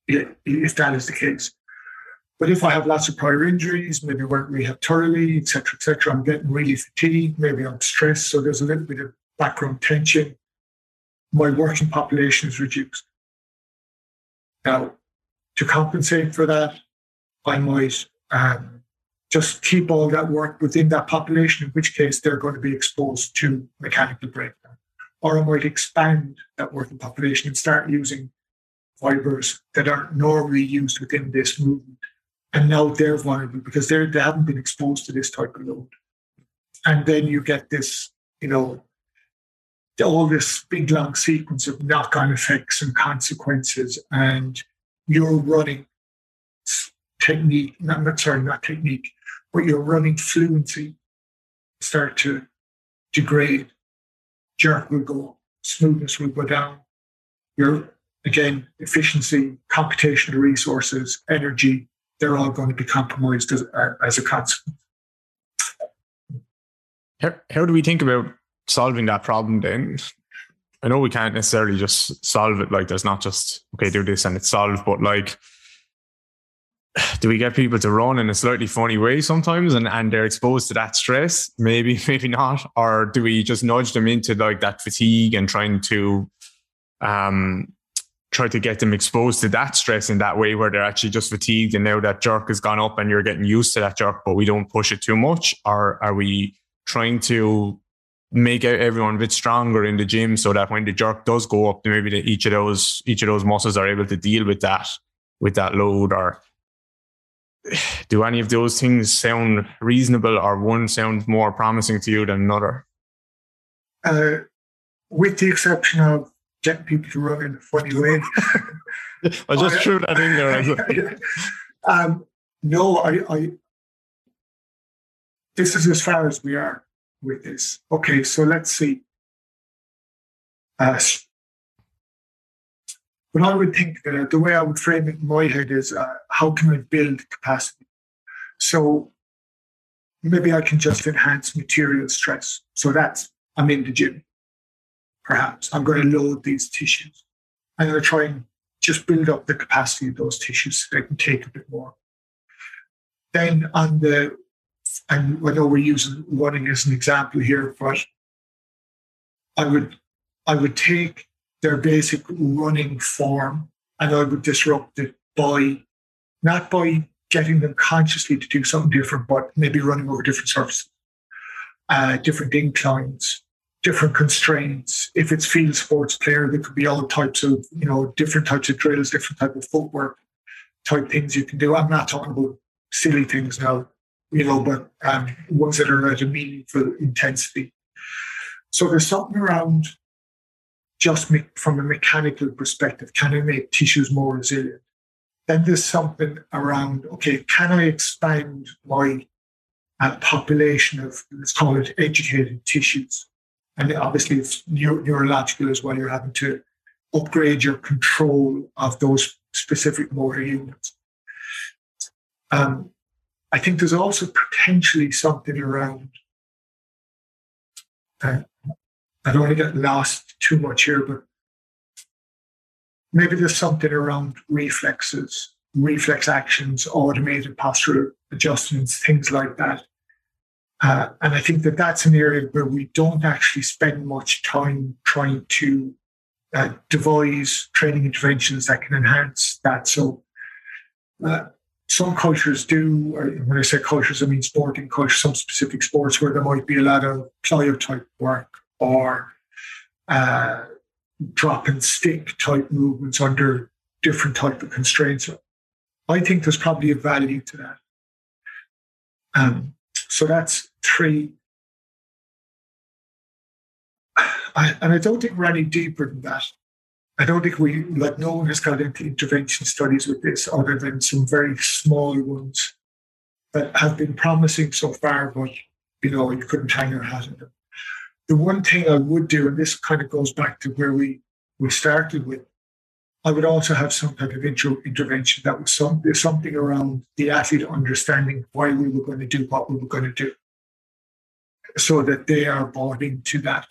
if that is the case. But if I have lots of prior injuries, maybe weren't rehab thoroughly, etc., etc., I'm getting really fatigued, maybe I'm stressed, so there's a little bit of background tension. My working population is reduced. Now, to compensate for that, I might um, just keep all that work within that population, in which case they're going to be exposed to mechanical breakdown or I might expand that working population and start using fibers that aren't normally used within this movement. And now they're vulnerable because they're, they haven't been exposed to this type of load. And then you get this, you know, all this big long sequence of knock on effects and consequences. And you're running technique, not, sorry, not technique, but you're running fluency start to degrade jerk will go smoothness will go down. Your again efficiency, computational resources, energy, they're all going to be compromised as, as a consequence. How, how do we think about solving that problem then? I know we can't necessarily just solve it like there's not just okay, do this and it's solved, but like do we get people to run in a slightly funny way sometimes and, and they're exposed to that stress? Maybe, maybe not. Or do we just nudge them into like that fatigue and trying to um try to get them exposed to that stress in that way where they're actually just fatigued and now that jerk has gone up and you're getting used to that jerk, but we don't push it too much? Or are we trying to make everyone a bit stronger in the gym so that when the jerk does go up, maybe the, each of those each of those muscles are able to deal with that with that load. Or do any of those things sound reasonable, or one sound more promising to you than another? Uh, with the exception of getting people to run in a funny way. I just threw that in there. um, no, I, I. This is as far as we are with this. Okay, so let's see. Uh, but I would think that uh, the way I would frame it in my head is uh, how can I build capacity? So maybe I can just enhance material stress. So that's, I'm in the gym. Perhaps I'm going to load these tissues. I'm going to try and just build up the capacity of those tissues so they can take a bit more. Then on the and I know we're using running as an example here, but I would I would take their basic running form and I would disrupt it by not by getting them consciously to do something different, but maybe running over different surfaces, uh, different inclines, different constraints. If it's field sports player, there could be all types of, you know, different types of drills, different type of footwork type things you can do. I'm not talking about silly things now you know, but um, ones that are at a meaningful intensity. So there's something around just me- from a mechanical perspective, can I make tissues more resilient? Then there's something around, okay, can I expand my uh, population of, let's call it educated tissues? And obviously it's neuro- neurological as well. You're having to upgrade your control of those specific motor units. Um, I think there's also potentially something around. Uh, I don't want to get lost too much here, but maybe there's something around reflexes, reflex actions, automated postural adjustments, things like that. Uh, and I think that that's an area where we don't actually spend much time trying to uh, devise training interventions that can enhance that. So, uh, some cultures do, when I say cultures, I mean sporting cultures, some specific sports where there might be a lot of plyo type work or uh, drop and stick type movements under different type of constraints. I think there's probably a value to that. Um, so that's three. I, and I don't think we're any deeper than that. I don't think we, like, no one has got into intervention studies with this other than some very small ones that have been promising so far, but, you know, you couldn't hang your hat on them. The one thing I would do, and this kind of goes back to where we, we started with, I would also have some type of intro intervention that was some, something around the athlete understanding why we were going to do what we were going to do so that they are bought into that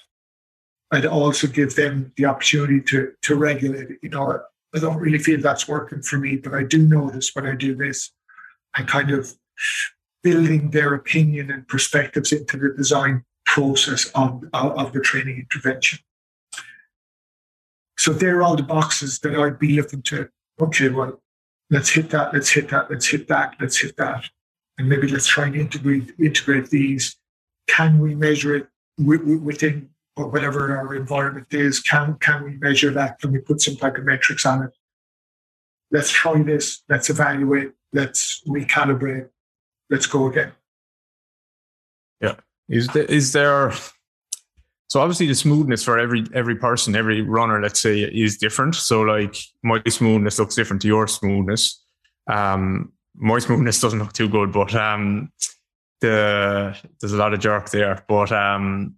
I'd also give them the opportunity to to regulate it. You know, I don't really feel that's working for me, but I do notice when I do this, I kind of building their opinion and perspectives into the design process of, of, the training intervention. So there are all the boxes that I'd be looking to, okay, well, let's hit that, let's hit that, let's hit that, let's hit that. And maybe let's try and integrate integrate these. Can we measure it within or whatever our environment is, can can we measure that? Can we put some type of metrics on it? Let's try this. Let's evaluate. Let's recalibrate. Let's go again. Yeah. Is there, is there so obviously the smoothness for every every person, every runner, let's say, is different. So like my smoothness looks different to your smoothness. Um, my smoothness doesn't look too good, but um, the there's a lot of jerk there. But um,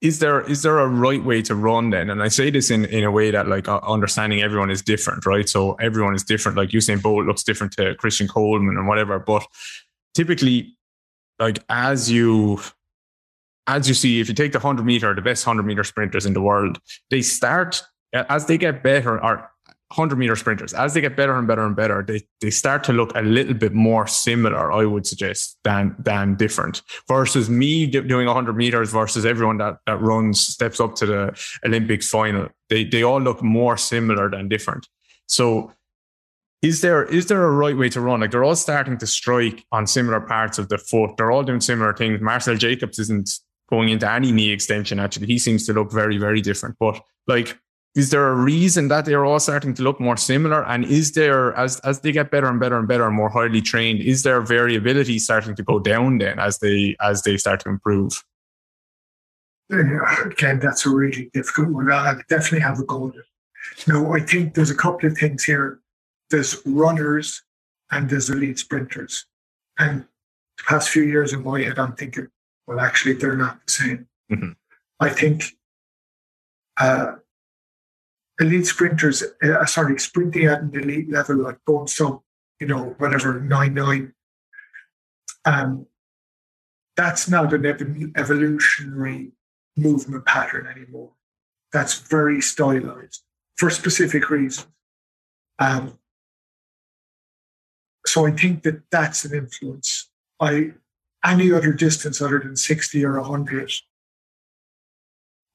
is there is there a right way to run then? And I say this in, in a way that like understanding everyone is different, right? So everyone is different. Like Usain Bolt looks different to Christian Coleman and whatever. But typically, like as you as you see, if you take the hundred meter, the best hundred meter sprinters in the world, they start as they get better, or 100 meter sprinters, as they get better and better and better, they, they start to look a little bit more similar, I would suggest, than, than different. Versus me doing 100 meters versus everyone that, that runs, steps up to the Olympics final. They, they all look more similar than different. So, is there is there a right way to run? Like they're all starting to strike on similar parts of the foot. They're all doing similar things. Marcell Jacobs isn't going into any knee extension. Actually, he seems to look very very different. But like is there a reason that they're all starting to look more similar? And is there, as as they get better and better and better and more highly trained, is there variability starting to go down then as they as they start to improve? Again, that's a really difficult one. I definitely have a go at. No, I think there's a couple of things here. There's runners and there's elite sprinters. And the past few years in my head, I'm thinking, well, actually, they're not the same. Mm-hmm. I think uh, elite sprinters, uh, sorry, sprinting at an elite level, like going some, you know, whatever, 9 9. Um, that's not an ev- evolutionary movement pattern anymore. That's very stylized for specific reasons. Um, so I think that that's an influence. I any other distance other than 60 or 100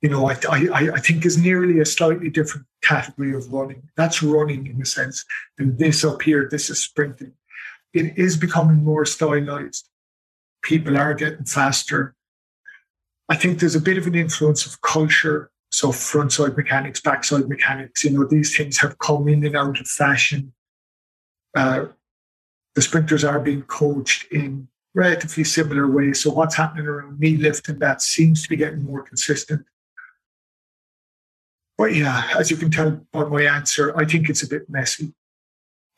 you know, I, I, I think is nearly a slightly different category of running. That's running in a sense. And this up here, this is sprinting. It is becoming more stylized. People are getting faster. I think there's a bit of an influence of culture. So frontside mechanics, backside mechanics, you know, these things have come in and out of fashion. Uh, the sprinters are being coached in relatively similar way. So what's happening around knee lifting that seems to be getting more consistent. But yeah, as you can tell by my answer, I think it's a bit messy.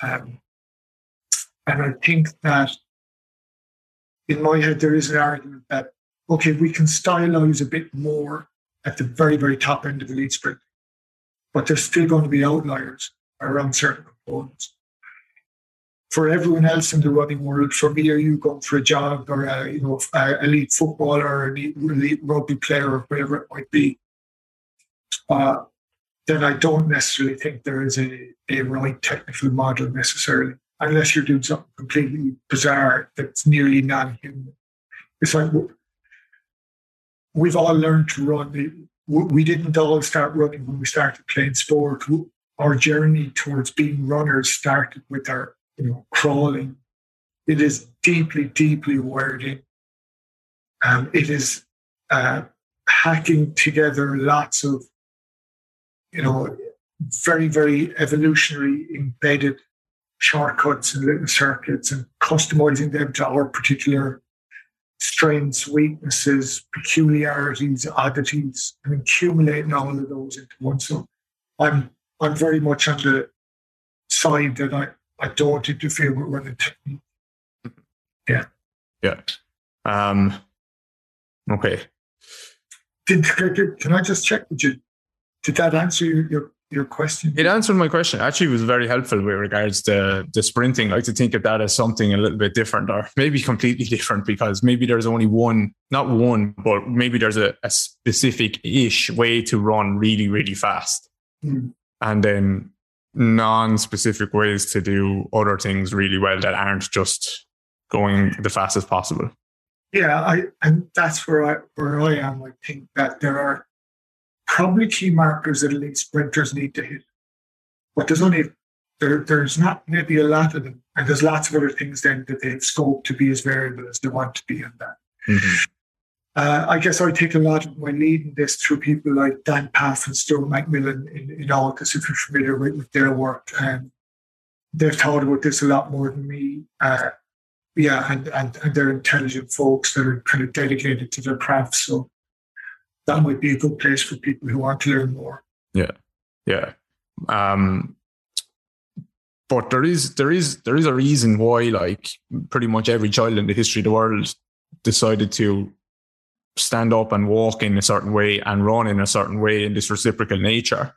Um, and I think that in my head, there is an argument that, okay, we can stylize a bit more at the very, very top end of the lead sprint, but there's still going to be outliers around certain components. For everyone else in the running world, for me or you going for a jog or a, you know, a elite footballer or elite, elite rugby player or whatever it might be, uh, then I don't necessarily think there is a, a right technical model necessarily, unless you're doing something completely bizarre that's nearly non human. It's like we've all learned to run. We didn't all start running when we started playing sport. Our journey towards being runners started with our, you know, crawling. It is deeply, deeply in. Um, it is uh, hacking together lots of you know, very, very evolutionary embedded shortcuts and little circuits and customizing them to our particular strengths, weaknesses, peculiarities, oddities, and accumulating all of those into one. So I'm I'm very much on the side that I, I don't interfere with running technique. Yeah. Yeah. Um okay. Did, can I just check with you? Did that answer your, your, your question? It answered my question. Actually, it was very helpful with regards to the sprinting. I like to think of that as something a little bit different, or maybe completely different, because maybe there's only one, not one, but maybe there's a, a specific ish way to run really, really fast, mm. and then non-specific ways to do other things really well that aren't just going the fastest possible. Yeah, I and that's where I where I am. I think that there are probably key markers that elite sprinters need to hit. But there's only there, there's not maybe a lot of them, and there's lots of other things then that they have scope to be as variable as they want to be in that. Mm-hmm. Uh, I guess I take a lot of my leading this through people like Dan Pfaff and Stuart McMillan in, in ALTIS, if you're familiar with, with their work. And they've thought about this a lot more than me. Uh, yeah, and, and, and they're intelligent folks that are kind of dedicated to their craft. So that might be a good place for people who want to learn more. Yeah, yeah. Um, but there is there is there is a reason why like pretty much every child in the history of the world decided to stand up and walk in a certain way and run in a certain way in this reciprocal nature.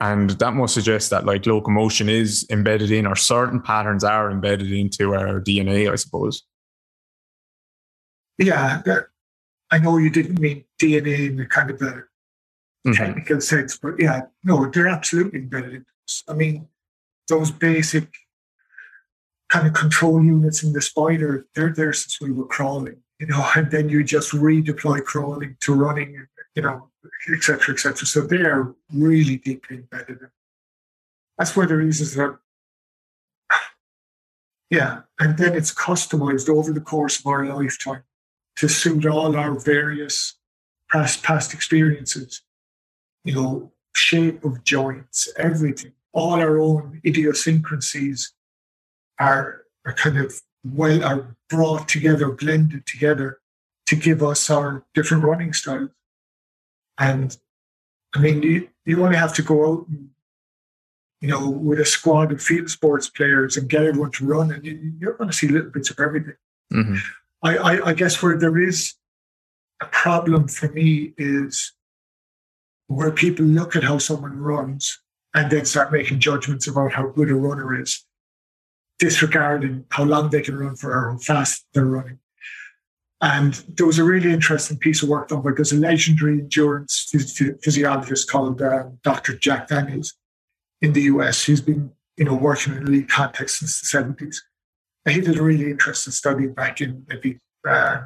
And that must suggest that like locomotion is embedded in, or certain patterns are embedded into our DNA, I suppose. Yeah, I know you didn't mean DNA in the kind of a mm-hmm. technical sense, but yeah, no, they're absolutely embedded. I mean, those basic kind of control units in the spine, they're there since we were crawling, you know, and then you just redeploy crawling to running, you know, etc., etc. So they are really deeply embedded. That's where the reasons that, yeah, and then it's customized over the course of our lifetime to suit all our various past past experiences. You know, shape of joints, everything, all our own idiosyncrasies are are kind of well are brought together, blended together to give us our different running styles. And I mean, you, you only have to go out and, you know, with a squad of field sports players and get everyone to run, and you, are going to see little bits of everything. Mm-hmm. I, I, I guess where there is a problem for me is where people look at how someone runs and then start making judgments about how good a runner is, disregarding how long they can run for or how fast they're running. And there was a really interesting piece of work done by there's a legendary endurance physiologist called uh, Dr. Jack Daniels in the US. He's been, you know, working in elite context since the 70s. And he did a really interesting study back in maybe uh,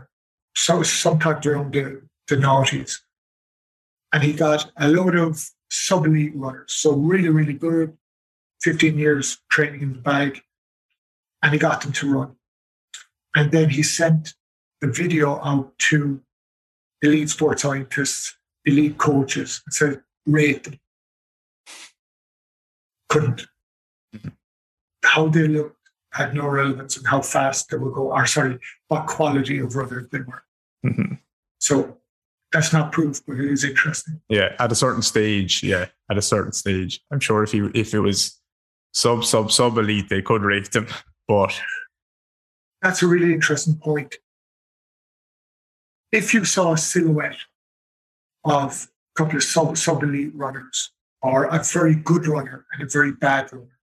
so sometime during the, the noughties. And he got a load of sub elite runners, so really, really good, 15 years training in the bag, and he got them to run. And then he sent the video out to elite sports scientists, elite coaches, and said, rate them. Couldn't. How they looked had no relevance and how fast they would go, or sorry, what quality of runners they were. Mm-hmm. So that's not proof, but it is interesting. Yeah, at a certain stage, yeah, at a certain stage, I'm sure if you if it was sub sub sub elite, they could rate them, but that's a really interesting point if you saw a silhouette of a couple of sub, sub elite runners or a very good runner and a very bad runner,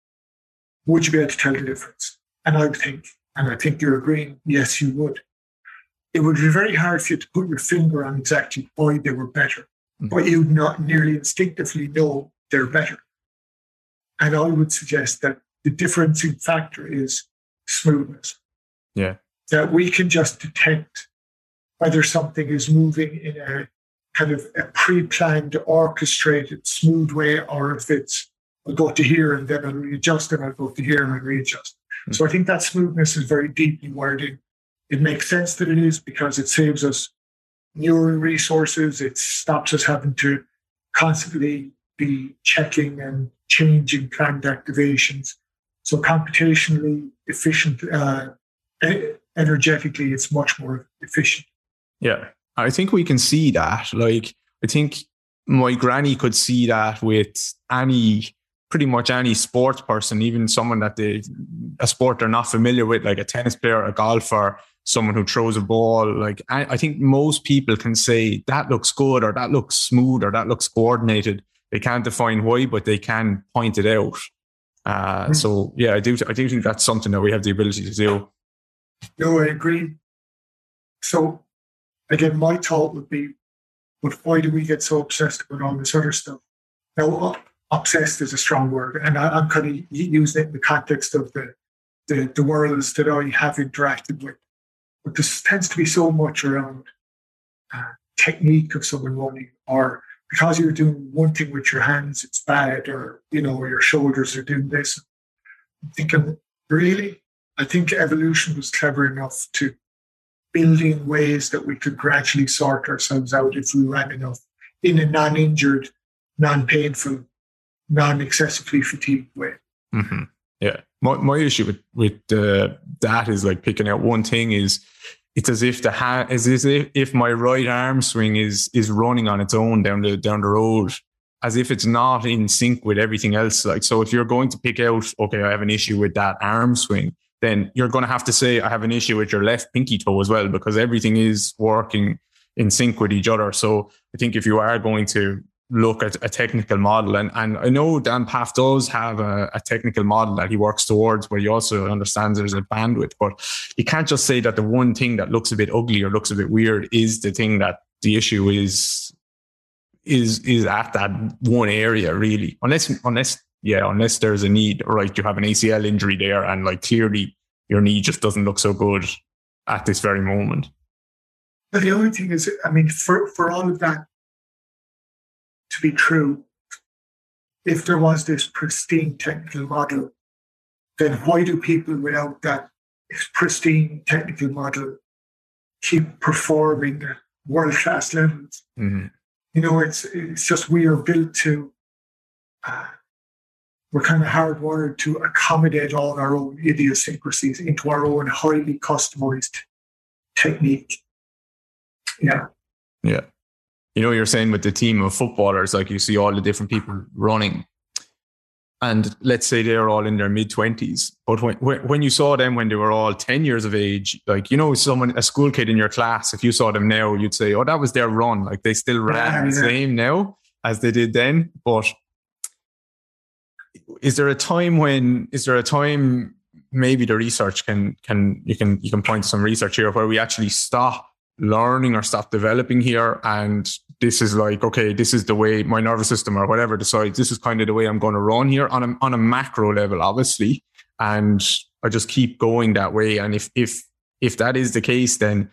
would you be able to tell the difference? And I would think, and I think you're agreeing, yes, you would. It would be very hard for you to put your finger on exactly why they were better, mm-hmm. but you'd not nearly instinctively know they're better. And I would suggest that the differentiating factor is smoothness. Yeah. That we can just detect whether something is moving in a kind of a pre-planned, orchestrated, smooth way, or if it's I'll go to here and then I'll readjust and I'll go to here and I'll readjust. Mm-hmm. So I think that smoothness is very deeply in. It makes sense that it is because it saves us neural resources. It stops us having to constantly be checking and changing planned activations. So computationally efficient, uh, energetically, it's much more efficient. Yeah, I think we can see that. Like, I think my granny could see that with any, pretty much any sports person, even someone that they, a sport they're not familiar with, like a tennis player, a golfer, someone who throws a ball. Like, I, I think most people can say that looks good or that looks smooth or that looks coordinated. They can't define why, but they can point it out. Uh, hmm. so yeah, I do. I do think that's something that we have the ability to do. No, I agree. So again, my thought would be, but why do we get so obsessed with all this other stuff? Now, obsessed is a strong word, and I, am kind of using it in the context of the, the, the worlds that I have interacted with. But this tends to be so much around uh, technique of someone running, or because you're doing one thing with your hands, it's bad, or you know, your shoulders are doing this. I'm thinking, really? I think evolution was clever enough to building ways that we could gradually sort ourselves out if we ran enough in a non injured, non painful, non excessively fatigued way. Mm-hmm. Yeah. My, my issue with, with uh, that is like picking out one thing is it's as if the ha- as if, if my right arm swing is is running on its own down the down the road as if it's not in sync with everything else like so if you're going to pick out okay i have an issue with that arm swing then you're going to have to say, I have an issue with your left pinky toe as well, because everything is working in sync with each other. So I think if you are going to look at a technical model. And, and I know Dan Pfaff does have a, a, technical model that he works towards where he also understands there's a bandwidth, but you can't just say that the one thing that looks a bit ugly or looks a bit weird is the thing that the issue is is is at that one area really. Unless unless yeah, unless there's a need, right? You have an ACL injury there and like clearly your knee just doesn't look so good at this very moment. But the only thing is, I mean, for, for all of that to be true, if there was this pristine technical model, then why do people without that pristine technical model keep performing at world class levels? Mm-hmm. You know, it's it's just we are built to. Uh, we're kind of hardwired to accommodate all our own idiosyncrasies into our own highly customized technique. Yeah. Yeah you know, you're saying with the team of footballers, like you see all the different people running. And let's say they're all in their mid 20s. But when, when you saw them when they were all 10 years of age, like, you know, someone, a school kid in your class, if you saw them now, you'd say, oh, that was their run. Like they still ran the same now as they did then. But is there a time when, is there a time maybe the research can, can, you can, you can point to some research here where we actually stop learning or stop developing here and this is like okay this is the way my nervous system or whatever decides this is kind of the way i'm going to run here on a, on a macro level obviously. And i just keep going that way. And if if if that is the case then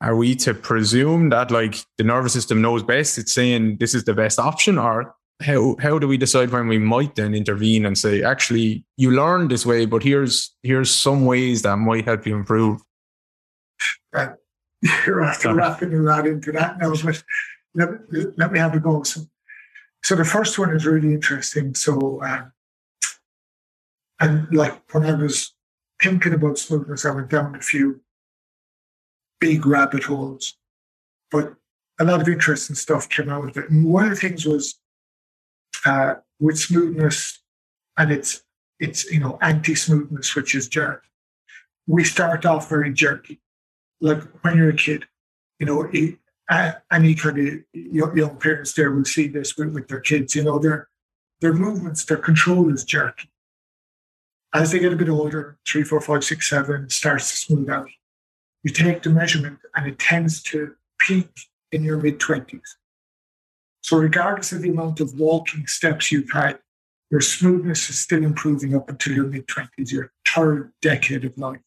are we to presume that like the nervous system knows best? It's saying this is the best option or how how do we decide when we might then intervene and say actually you learned this way but here's here's some ways that might help you improve you're after wrapping lot into that now, but let, let me have a go. So, so the first one is really interesting. So, um, and like when I was thinking about smoothness, I went down a few big rabbit holes, but a lot of interesting stuff came out of it. And one of the things was uh, with smoothness and it's it's you know anti-smoothness, which is jerk. We start off very jerky like when you're a kid, you know, it, any kind of young parents there will see this with, with their kids. You know, their their movements, their control is jerky. As they get a bit older, three, four, five, six, seven, starts to smooth out. You take the measurement, and it tends to peak in your mid twenties. So, regardless of the amount of walking steps you've had, your smoothness is still improving up until your mid twenties, your third decade of life.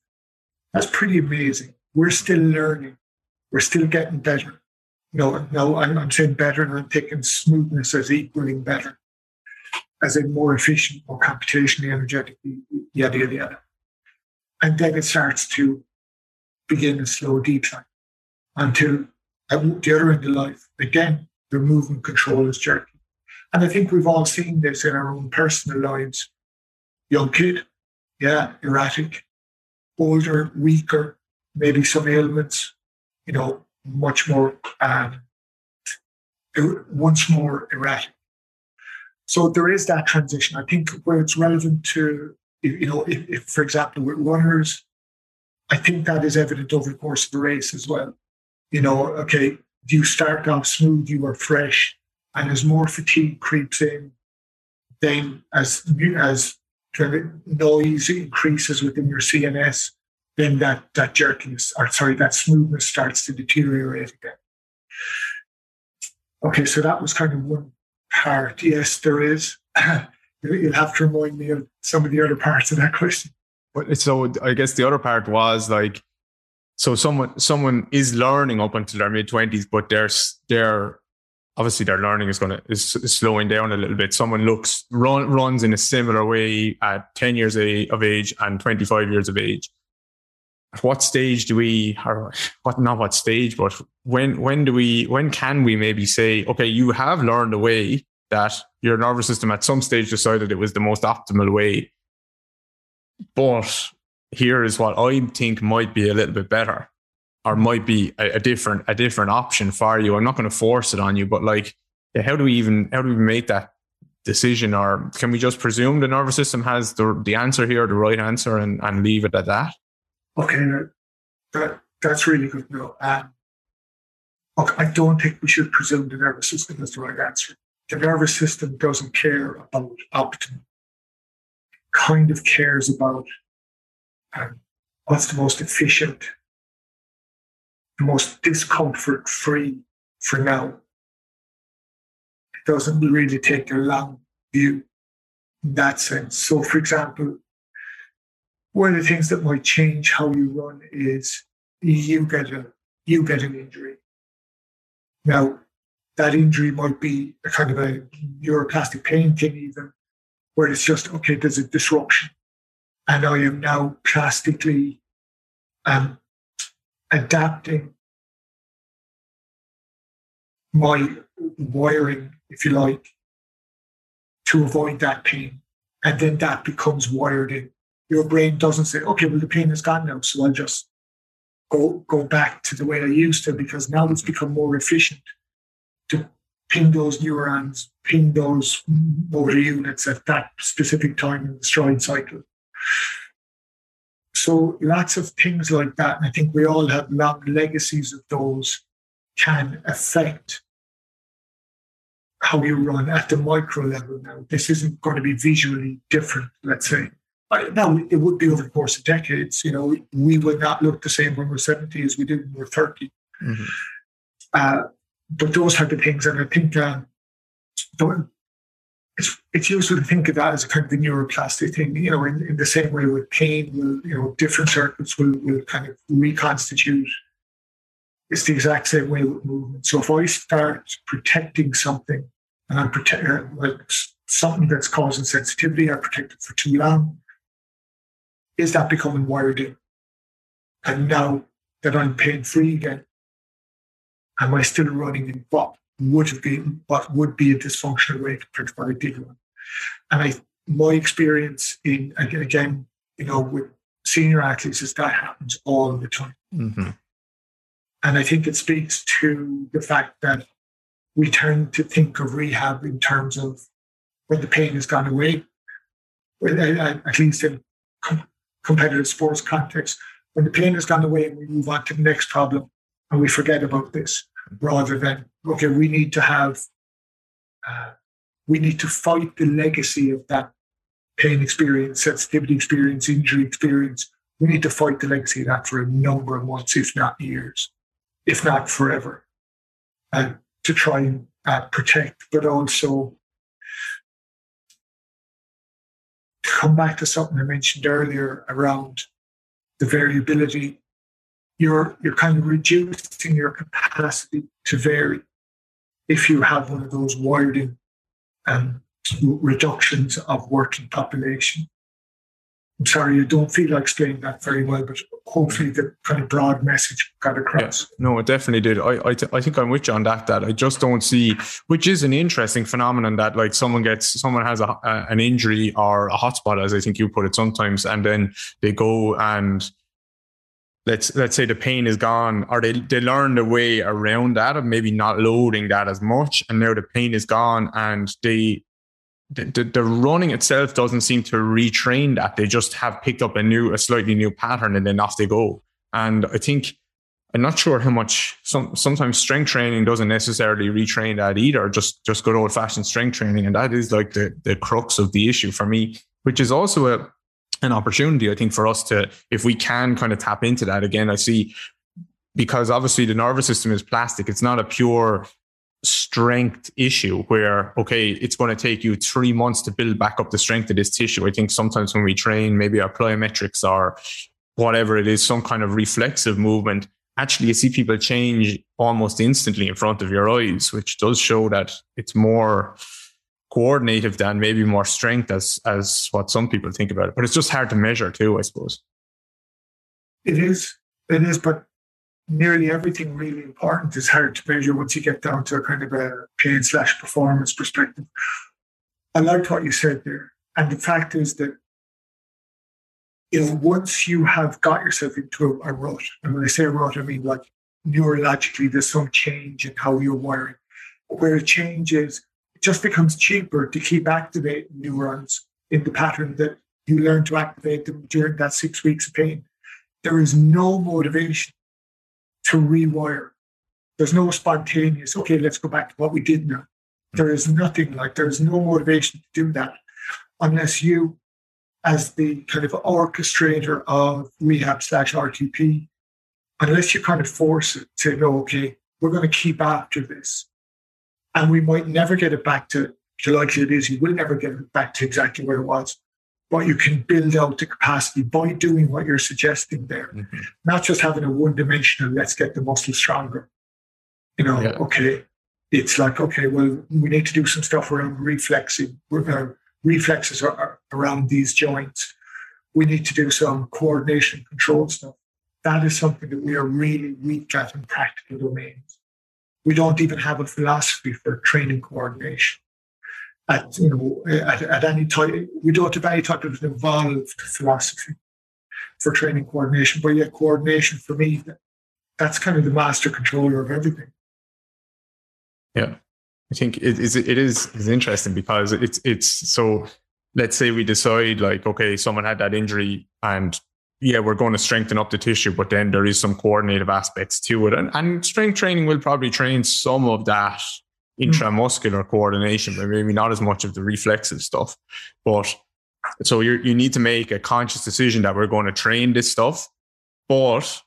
That's pretty amazing we're still learning. We're still getting better. No, no, I'm, I'm saying better, and I'm taking smoothness as equaling better, as in more efficient, more computationally energetic, yada, yada, yada. And then it starts to begin a slow decline until at the other end of life, again, the movement control is jerky. And I think we've all seen this in our own personal lives. Young kid, yeah, erratic. Older, weaker, maybe some ailments, you know, much more, um, once more erratic. So there is that transition. I think where it's relevant to, you know, if, if for example, with runners, I think that is evident over the course of the race as well. You know, okay, you start off smooth, you are fresh, and as more fatigue creeps in, then as as noise increases within your CNS, then that that jerkiness, or sorry, that smoothness starts to deteriorate again. Okay, so that was kind of one part. Yes, there is. You'll have to remind me of some of the other parts of that question. But so I guess the other part was like, so someone someone is learning up until their mid twenties, but they're they're obviously their learning is going to is, is, slowing down a little bit. Someone looks run, runs in a similar way at ten years of age and twenty five years of age what stage do we or what not what stage but when when do we when can we maybe say okay you have learned a way that your nervous system at some stage decided it was the most optimal way but here is what i think might be a little bit better or might be a, a different a different option for you. I'm not going to force it on you but like how do we even how do we make that decision? Or can we just presume the nervous system has the, the answer here the right answer and, and leave it at that Okay, that that's really good know. Um, look, I don't think we should presume the nervous system is the right answer. The nervous system doesn't care about optimum. Kind of cares about um, what's the most efficient, the most discomfort free for now. It doesn't really take a long view in that sense. So, for example, one of the things that might change how you run is you get a you get an injury. Now, that injury might be a kind of a neuroplastic pain thing, even where it's just okay. There's a disruption, and I am now plastically um, adapting my wiring, if you like, to avoid that pain. And then that becomes wired in. Your brain doesn't say, okay, well, the pain is gone now, so I'll just go, go back to the way I used to because now it's mm-hmm. become more efficient to ping those neurons, ping those motor units at that specific time in the stride cycle. So lots of things like that. And I think we all have long legacies of those can affect how you run at the micro level now. This isn't going to be visually different, let's say. Now, it would be over the course of decades. You know, we will not look the same when we're 70 as we did when we're 30. Mm-hmm. Uh, but those type of things, and I think uh, it's, it's useful to think of that as a kind of a neuroplastic thing. You know, in, in the same way with pain, will you know, different circuits will, will kind of reconstitute it's the exact same way with movement. So if I start protecting something and I'm protecting uh, like something that's causing sensitivity, I protect it for too long, is that becoming wired in? And now that I'm pain free again, am I still running in what would have been what would be a dysfunctional way compared to what I did run? And I my experience in again, you know, with senior athletes is that happens all the time. Mm-hmm. And I think it speaks to the fact that we tend to think of rehab in terms of when the pain has gone away, at least in competitive sports context, when the pain has gone away and we move on to the next problem and we forget about this rather than, okay, we need to have, uh, we need to fight the legacy of that pain experience, sensitivity experience, injury experience. We need to fight the legacy of that for a number of months, if not years if not forever, to try and uh, protect, but also come back to something I mentioned earlier around the variability. You're you're kind of reducing your capacity to vary if you have one of those wired in um, reductions of working population. I'm sorry, I don't feel I explained that very well, but hopefully the kind of broad message got across. Yeah, no, it definitely did. I I, th- I think I'm with you on that. That I just don't see, which is an interesting phenomenon that like someone gets, someone has a, a, an injury or a hotspot, as I think you put it sometimes, and then they go and let's let's say the pain is gone, or they they learn the way around that of maybe not loading that as much, and now the pain is gone, and they the, the, running itself doesn't seem to retrain that. They just have picked up a new, a slightly new pattern and then off they go. And I think, I'm not sure how much some, sometimes strength training doesn't necessarily retrain that either, just, just good old fashioned strength training. And that is like the, the crux of the issue for me, which is also a, an opportunity, I think, for us to, if we can kind of tap into that again, I see because obviously the nervous system is plastic. It's not a pure strength issue where okay it's going to take you three months to build back up the strength of this tissue. I think sometimes when we train maybe our plyometrics or whatever it is some kind of reflexive movement. Actually you see people change almost instantly in front of your eyes which does show that it's more coordinative than maybe more strength as as what some people think about it. But it's just hard to measure too i suppose. It is. It is but nearly everything really important is hard to measure once you get down to a kind of a pain slash performance perspective. I liked what you said there. And the fact is that, you know, once you have got yourself into a, a rut, and when I say a rut, I mean like neurologically, there's some change in how you're wiring. Where it changes, it just becomes cheaper to keep activating neurons in the pattern that you learn to activate them during that six weeks of pain. There is no motivation to rewire There's no spontaneous, okay, let's go back to what we did now. There is nothing like there's no motivation to do that unless you, as the kind of orchestrator of rehab slash RTP, unless you kind of force it to know, okay, we're going to keep after this. And we might never get it back to, the likely it is, you will never get it back to exactly where it was. But you can build out the capacity by doing what you're suggesting there, mm-hmm. not just having a one dimensional, let's get the muscle stronger. You know, yeah. okay, it's like, okay, well, we need to do some stuff around reflexing, uh, reflexes are, are around these joints. We need to do some coordination control stuff. That is something that we are really weak at in practical domains. We don't even have a philosophy for training coordination. At you know, at, at any time, we don't have any type of involved philosophy for training coordination. But yet, coordination for me, that's kind of the master controller of everything. Yeah, I think it is. It is is interesting because it's it's so. Let's say we decide like, okay, someone had that injury, and yeah, we're going to strengthen up the tissue, but then there is some coordinative aspects to it, and and strength training will probably train some of that. Mm. intramuscular coordination, but maybe not as much of the reflexive stuff. But so you you need to make a conscious decision that we're going to train this stuff, but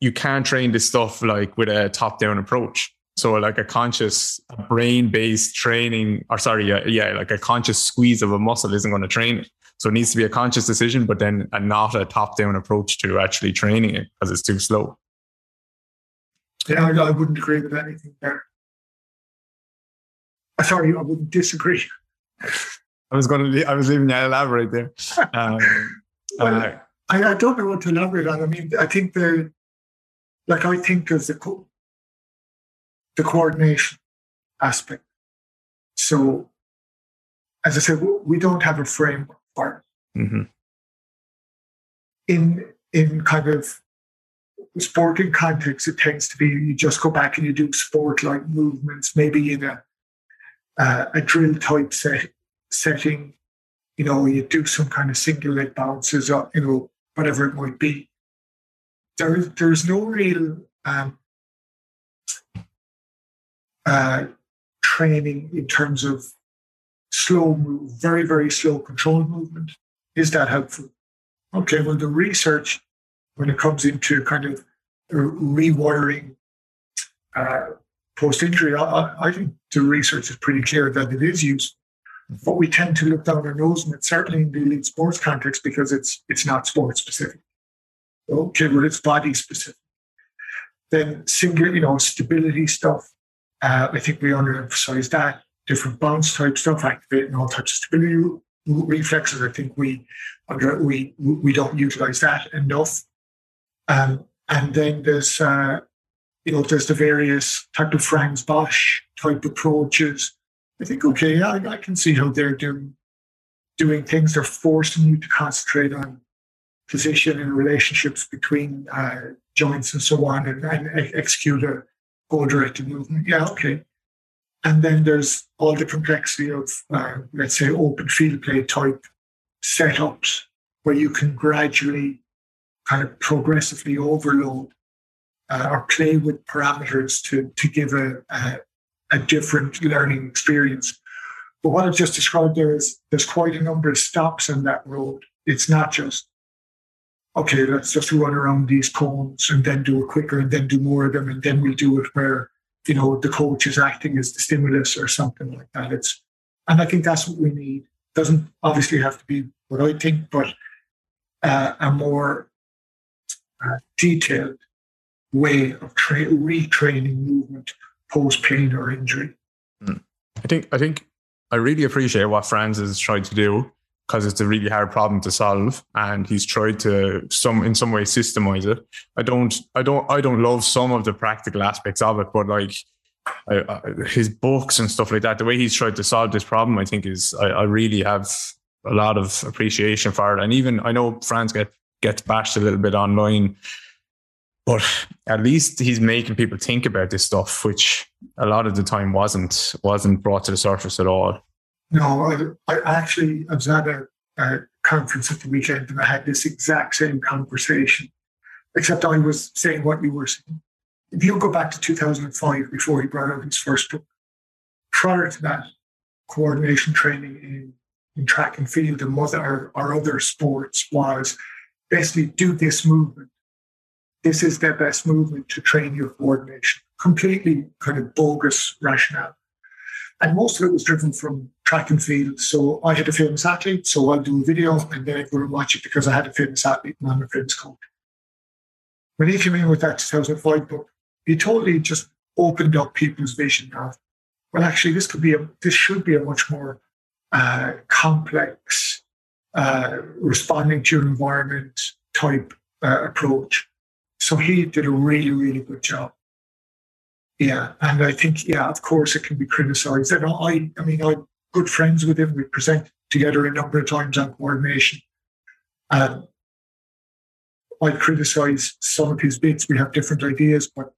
you can't train this stuff like with a top down approach. So like a conscious brain based training, or sorry, yeah, yeah, like a conscious squeeze of a muscle isn't going to train it. So it needs to be a conscious decision, but then a not a top down approach to actually training it because it's too slow. Yeah, I, I wouldn't agree with anything there. Uh, sorry, I wouldn't disagree. I was going to, Leave, I was leaving you elaborate there. Um, well, uh, I, I don't know what to elaborate on. I mean, I think the, like, I think of the the coordination aspect. So, as I said, we don't have a framework for it. Mm-hmm. In in kind of sporting context, it tends to be you just go back and you do sport-like movements, maybe in a uh, a drill type set, setting. You know, you do some kind of single leg bounces, or you know, whatever it might be. There, there's no real um, uh, training in terms of slow move, very, very slow controlled movement. Is that helpful? Okay, well, the research, when it comes into kind of rewiring uh, post injury, I, I, think the research is pretty clear that it is used. But we tend to look down our nose, and it's certainly in the elite sports context because it's it's not sport specific. Okay, well, it's body specific. Then single, you know, stability stuff, uh, I think we underemphasize that. Different bounce type stuff, activating all types of stability reflexes. I think we under, we we don't utilize that enough. Um, and then there's uh, you know there's the various type of Franz Bosch type approaches. I think okay, I, I can see how they're doing doing things. They're forcing you to concentrate on position and relationships between uh, joints and so on, and, and execute a goal directed movement. Yeah, okay. And then there's all the complexity of, uh, let's say, open field play type setups where you can gradually kind of progressively overload uh, or play with parameters to, to give a, a, a different learning experience. But what I've just described there is there's quite a number of stops on that road. It's not just okay, let's just run around these cones and then do it quicker and then do more of them and then we'll do it where, you know, the coach is acting as the stimulus or something like that. It's and I think that's what we need. Doesn't obviously have to be what I think, but uh, a more uh, detailed way of tra- retraining movement post pain or injury. Hmm. I think I think I really appreciate what Franz is trying to do because it's a really hard problem to solve and he's tried to some in some way systemize it i don't i don't i don't love some of the practical aspects of it but like I, I, his books and stuff like that the way he's tried to solve this problem i think is I, I, really have a lot of appreciation for it and even i know franz get gets bashed a little bit online but at least he's making people think about this stuff which a lot of the time wasn't wasn't brought to the surface at all no, I, I actually I was at a, a, conference at the weekend and I had this exact same conversation, except I was saying what you were saying. if you go back to 2005, before he brought out his first book, prior to that, coordination training in, in track and field and other, or other sports was basically do this movement. This is their best movement to train your coordination. Completely kind of bogus rationale. And most of it was driven from track and field. So I had a famous athlete, so I'll do a video and then and watch it because I had a famous athlete and I'm a famous coach. When he came in with that 2005 book, he totally just opened up people's vision of, well, actually, this could be a, this should be a much more uh, complex, uh, responding to your environment type uh, approach. So he did a really, really good job. Yeah, and I think, yeah, of course, it can be criticised. And I, I mean, I'm good friends with him. We present together a number of times on coordination. Um, I criticise some of his bits. We have different ideas, but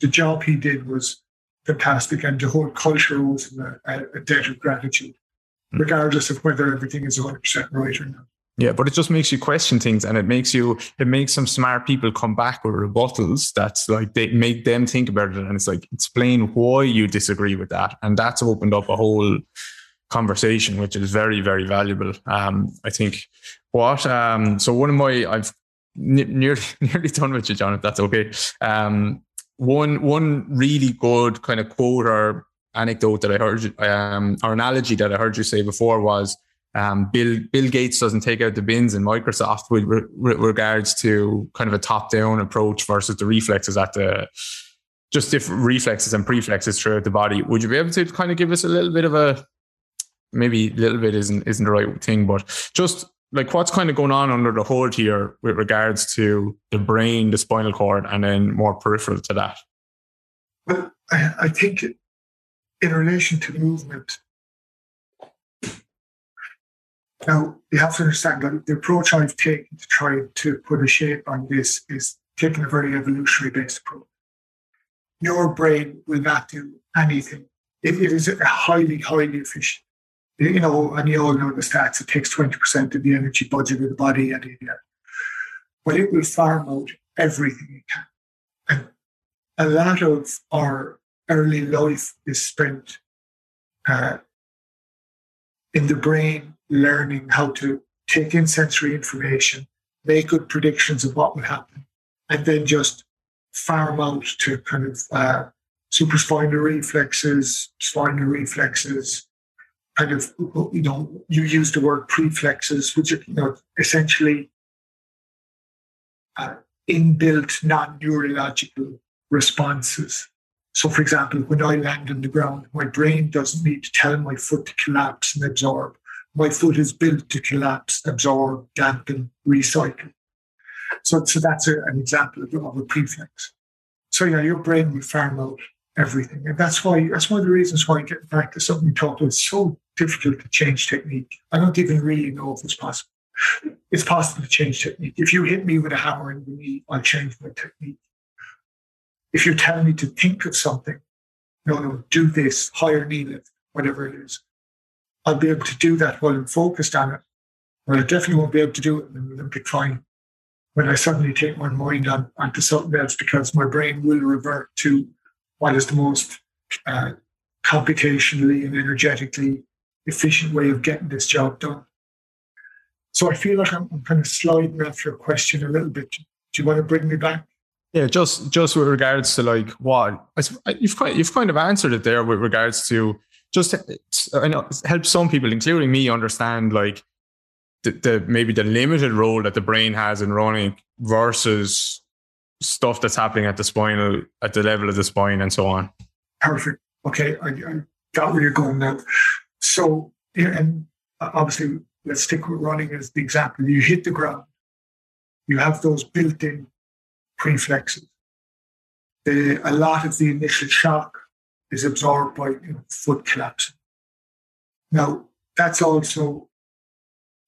the job he did was fantastic, and the whole culture was a, a debt of gratitude, hmm. regardless of whether everything is 100% right or not. Yeah, but it just makes you question things and it makes you, it makes some smart people come back with rebuttals that's like, they make them think about it. And it's like, explain why you disagree with that. And that's opened up a whole conversation, which is very, very valuable. Um, I think what, um, so one of my, I've nearly, nearly done with you, John, if that's okay. Um, one one really good kind of quote or anecdote that I heard, um, or analogy that I heard you say before was um, Bill Bill Gates doesn't take out the bins in Microsoft with re- regards to kind of a top down approach versus the reflexes at the just different reflexes and preflexes throughout the body. Would you be able to kind of give us a little bit of a maybe a little bit isn't isn't the right thing, but just like what's kind of going on under the hood here with regards to the brain, the spinal cord, and then more peripheral to that? Well, I, I think in relation to movement, now you have to understand that the approach I've taken to try to put a shape on this is taking a very evolutionary based approach. Your brain will not do anything. it, it is highly, highly efficient you know, and you all know the stats, it takes 20% of the energy budget of the body at a year. But it will farm out everything it can. And a lot of our early life is spent uh, in the brain learning how to take in sensory information, make good predictions of what will happen, and then just farm out to kind of uh, supraspinal reflexes, spinal reflexes, kind of, you know, you use the word preflexes, which are, you know, essentially uh, inbuilt non-neurological responses. So, for example, when I land on the ground, my brain doesn't need to tell my foot to collapse and absorb. My foot is built to collapse, absorb, dampen, recycle. So, so that's a, an example of, of a preflex. So, yeah, your brain will farm out everything. And that's why that's one of the reasons why getting back to something we talked about, it's so difficult to change technique. I don't even really know if it's possible. It's possible to change technique. If you hit me with a hammer in the knee, I'll change my technique. If you're telling me to think of something, no, no, do this, higher knee lift, whatever it is, I'll be able to do that while I'm focused on it. But I definitely won't be able to do it in an Olympic flying when I suddenly take my mind on, onto something else because my brain will revert to what is the most uh, computationally and energetically efficient way of getting this job done. So I feel like I'm, I'm kind of sliding off your question a little bit. Do you want to bring me back? Yeah, just just with regards to like what you've kind you've kind of answered it there with regards to just I know help some people, including me, understand like the, the maybe the limited role that the brain has in running versus stuff that's happening at the spinal, at the level of the spine, and so on. Perfect. Okay, I, I got where you're going now. So, and obviously, let's stick with running as the example. You hit the ground, you have those built-in preflexes. The, a lot of the initial shock is absorbed by you know, foot collapse. Now, that's also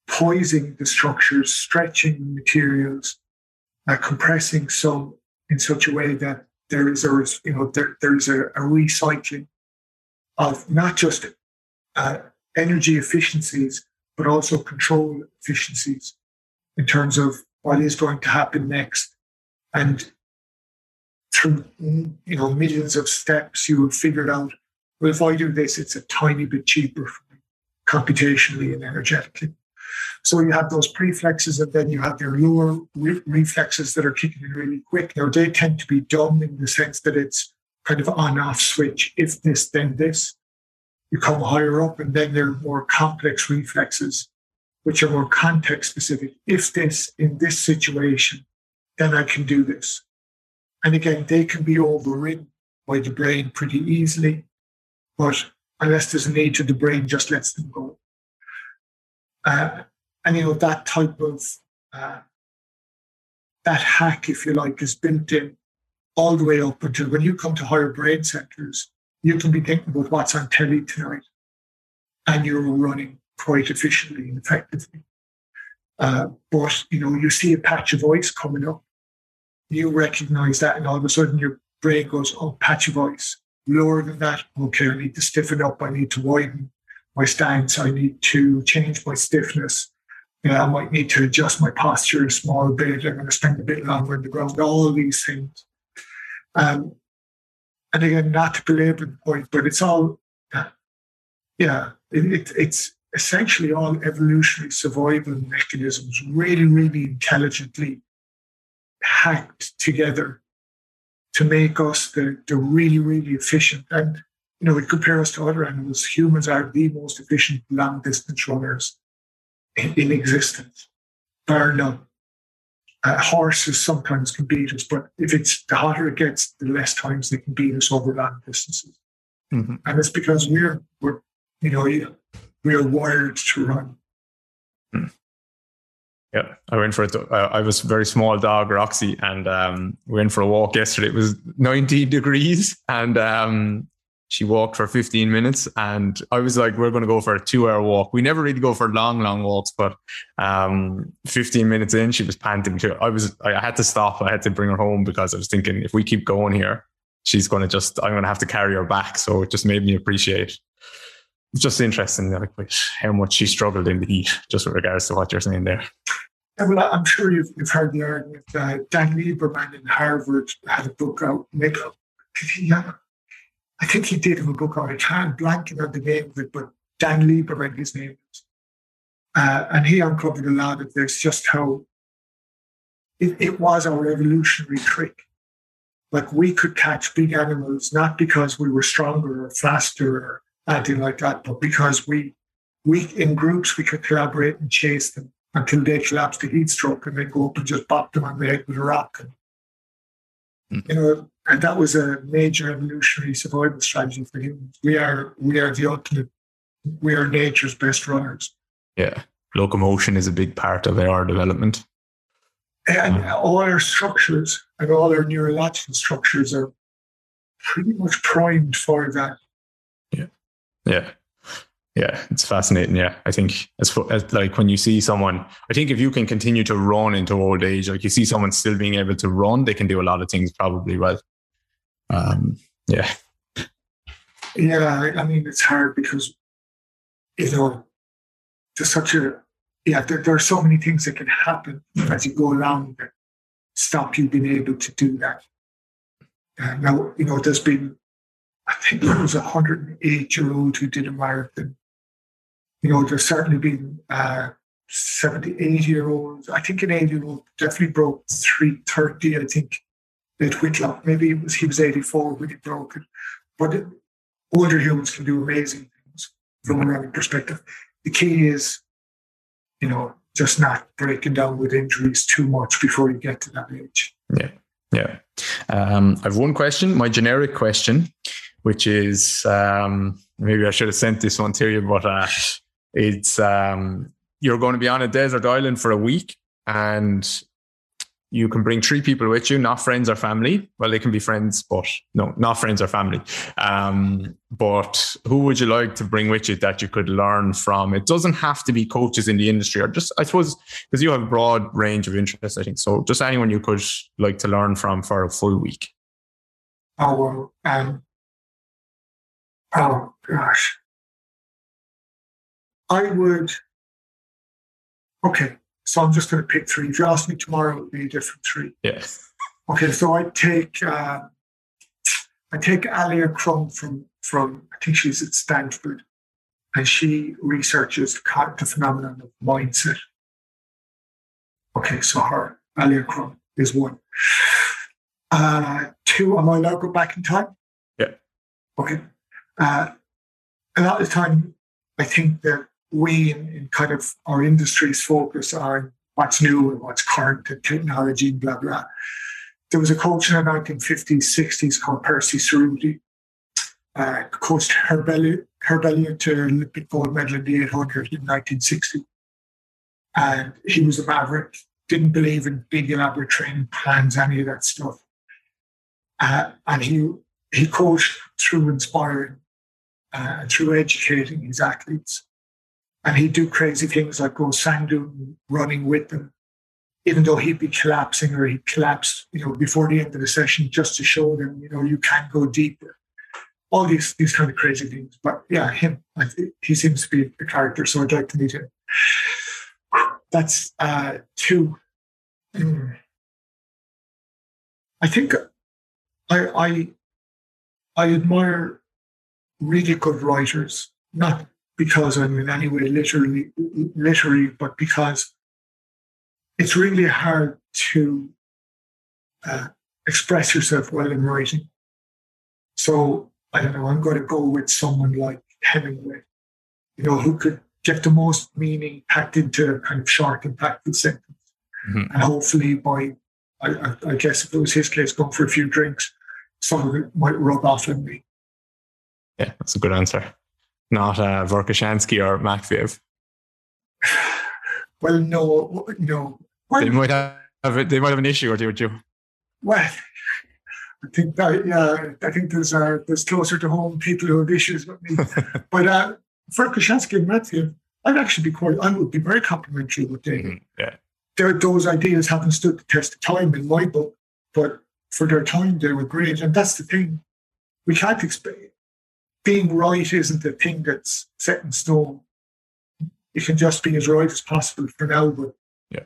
poising the structures, stretching materials, uh, compressing some in such a way that there is a you know there, there is a, a recycling of not just uh, energy efficiencies but also control efficiencies in terms of what is going to happen next and through you know millions of steps, you would figure it out. Well, if I do this, it's a tiny bit cheaper computationally and energetically. So you have those preflexes, and then you have your lower re- reflexes that are kicking in really quick. Now they tend to be dumb in the sense that it's kind of on-off switch. If this, then this. You come higher up, and then there are more complex reflexes, which are more context specific. If this in this situation, then I can do this. And again, they can be overridden by the brain pretty easily, but unless there's a need to, the brain just lets them go. Uh, and you know that type of uh, that hack, if you like, is built in all the way up until when you come to higher brain centers, you can be thinking about what's on telly tonight, and you're running quite efficiently and effectively. Uh, but you know, you see a patch of ice coming up, you recognize that, and all of a sudden your brain goes, "Oh, patchy voice." Lower than that, okay, I need to stiffen up. I need to widen my stance. I need to change my stiffness. I might need to adjust my posture a small bit. I'm going to spend a bit longer in the ground. All of these things. Um, and again, not to belabor the point, but it's all, yeah, it, it, it's essentially all evolutionary survival mechanisms, really, really intelligently hacked together to make us the, the really, really efficient. And, you know, we compare us to other animals. Humans are the most efficient long distance runners in, in existence, bar none. Uh, horses sometimes can beat us, but if it's the hotter it gets, the less times they can beat us over long distances. Mm-hmm. And it's because we're, we're, you know, we're wired to run. Mm. Yeah, I went for it. I was a very small dog, Roxy, and um, we went for a walk yesterday. It was 19 degrees, and um, she walked for 15 minutes. And I was like, we're going to go for a two hour walk. We never really go for long, long walks, but um, 15 minutes in, she was panting. I was, I had to stop. I had to bring her home because I was thinking, if we keep going here, she's going to just, I'm going to have to carry her back. So it just made me appreciate just interesting like how much she struggled in the heat, just with regards to what you're saying there. Yeah, well, I'm sure you've, you've heard the argument. Uh, Dan Lieberman in Harvard had a book out. Have, I think he did have a book out. I can't blank on the name of it, but Dan Lieberman, his name is. Uh, and he uncovered a lot of this, just how it, it was our evolutionary trick. Like we could catch big animals not because we were stronger or faster or anything like that, but because we, we in groups we could collaborate and chase them until they collapse to heat stroke and then go up and just bop them on the head with a rock. And, mm. You know, and that was a major evolutionary survival strategy for humans. We are we are the ultimate. We are nature's best runners. Yeah, locomotion is a big part of our development. And all our structures and all our neurological structures are pretty much primed for that. Yeah, yeah yeah, it's fascinating. Yeah, I think as, as, like when you see someone, I think if you can continue to run into old age, like you see someone still being able to run, they can do a lot of things probably well. Um, yeah. Yeah, I mean it's hard because you know there's such a yeah there, there are so many things that can happen as you go along that stop you being able to do that. Uh, now you know there's been I think there was a 108 year old who did a marathon you know, there's certainly been uh, 70, 80 year olds. I think an 80 year old definitely broke 330, I think, at Whitlock. Maybe it was, he was 84 when he broke it. But older humans can do amazing things from a running perspective. The key is, you know, just not breaking down with injuries too much before you get to that age. Yeah. Yeah. Um, I have one question, my generic question, which is um, maybe I should have sent this one to you, but uh, it's um, you're going to be on a desert island for a week and you can bring three people with you, not friends or family. Well, they can be friends, but no, not friends or family. Um, but who would you like to bring with you that you could learn from? It doesn't have to be coaches in the industry, or just I suppose because you have a broad range of interests. I think so. Just anyone you could like to learn from for a full week. Oh well, um, oh gosh, I would, okay, so I'm just going to pick three. If you ask me tomorrow, it would be a different three. Yes. Okay, so I take uh, I take Alia Crum from from I think she's at Stanford, and she researches the phenomenon of mindset. Okay, so her Alia Crum is one. Uh, two, am I allowed to go back in time? Yeah. Okay. Uh, a lot of the time, I think that we in, in kind of our industries focus on what's new and what's current and technology and blah, blah. There was a coach in the 1950s, 60s called Percy Cerutty, uh, coached Herb Elliott, Herbellion to Olympic gold medal in the 800 in 1960. And he was a maverick, didn't believe in big elaborate training plans, any of that stuff. Uh, and he he coached through inspiring uh, through educating his athletes. And he'd do crazy things like go sand dune running with them, even though he'd be collapsing or he'd collapse, you know, before the end of the session just to show them, you know, you can go deeper. All these these kind of crazy things. But yeah, him, he seems to be a character, so I'd like to meet him. That's uh, two. Mm. I think I, I I admire really good writers, not because I'm in any way literally literary, but because it's really hard to uh, express yourself well in writing. So I don't know. I'm going to go with someone like Hemingway, you know, who could get the most meaning packed into a kind of short, impactful sentence, mm-hmm. and hopefully by I, I, guess if it was his case, going for a few drinks, some of it might rub off on me. Yeah, that's a good answer. Not uh, Verkhoshansky or Matveyev. well, no, no. Well, they might have they might have an issue or two with you. Well, I think that yeah, I think there's uh, there's closer to home people who have issues with me. but uh, Verkhoshansky and Matveyev, I'd actually be quite. I would be very complimentary with them. Mm-hmm. Yeah, those ideas haven't stood the test of time in my book, but for their time they were great. And that's the thing. We can't expect being right isn't the thing that's set in stone. You can just be as right as possible for now, but yeah,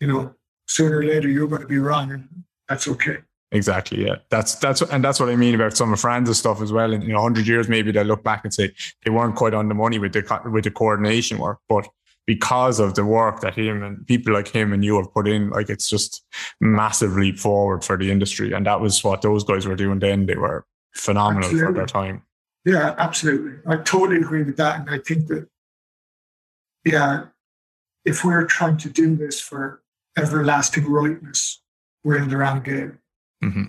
you know, sooner or later you're going to be wrong, and that's okay. Exactly. Yeah. That's that's and that's what I mean about some of Franz and stuff as well. In you know, hundred years, maybe they'll look back and say they weren't quite on the money with the with the coordination work, but because of the work that him and people like him and you have put in, like it's just massive leap forward for the industry. And that was what those guys were doing then. They were phenomenal absolutely. for their time. Yeah, absolutely. I totally agree with that. And I think that, yeah, if we're trying to do this for everlasting rightness, we're in the wrong game. Mm-hmm.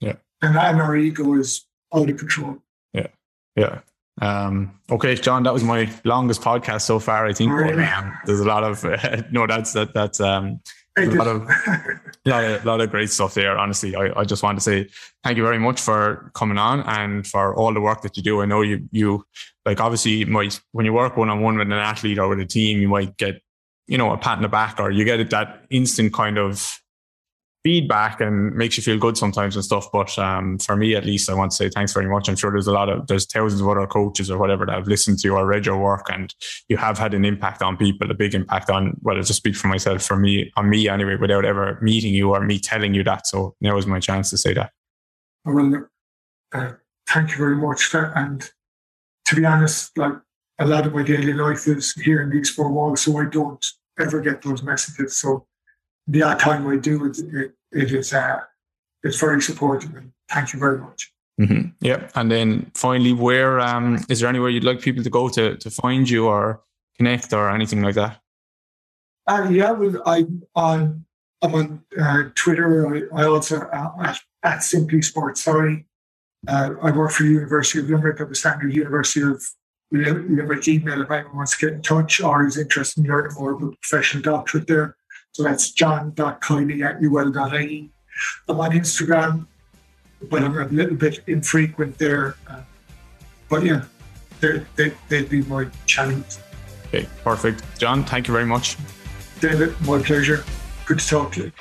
Yeah. And, and our ego is out of control. Yeah. Yeah. Um, okay, John, that was my longest podcast so far. I think really? um, there's a lot of uh, no, that's that that's um, a lot of lot of lot of great stuff there. Honestly, I, I just want to say thank you very much for coming on and for all the work that you do. I know you you like obviously might when you work one on one with an athlete or with a team, you might get you know a pat in the back or you get that instant kind of feedback and makes you feel good sometimes and stuff. But um, for me, at least, I want to say thanks very much. I'm sure there's a lot of there's thousands of other coaches or whatever that have listened to or read your work, and you have had an impact on people, a big impact on. Well, just speak for myself, for me, on me anyway, without ever meeting you or me telling you that. So now is my chance to say that. Well, uh, thank you very much. And to be honest, like a lot of my daily life is here in these four walls, so I don't ever get those messages. So the odd time I do, it, it, it is uh, it's very supportive. And thank you very much. Mm-hmm. Yeah, and then finally, where um, is there anywhere you'd like people to go to to find you or connect or anything like that? Uh, yeah, well, I on I'm on uh, Twitter. I, I also uh, at, at Simply Sports. Sorry, uh, I work for the University of Limerick. I'm a standard University of Limerick email if anyone wants to get in touch or is interested in learning more about professional doctorate there. So that's john.kiely at ul.ie. I'm on Instagram, but I'm a little bit infrequent there. Uh, but yeah, they, they'd be my channels. Okay, perfect. John, thank you very much. David, my pleasure. Good to talk to you.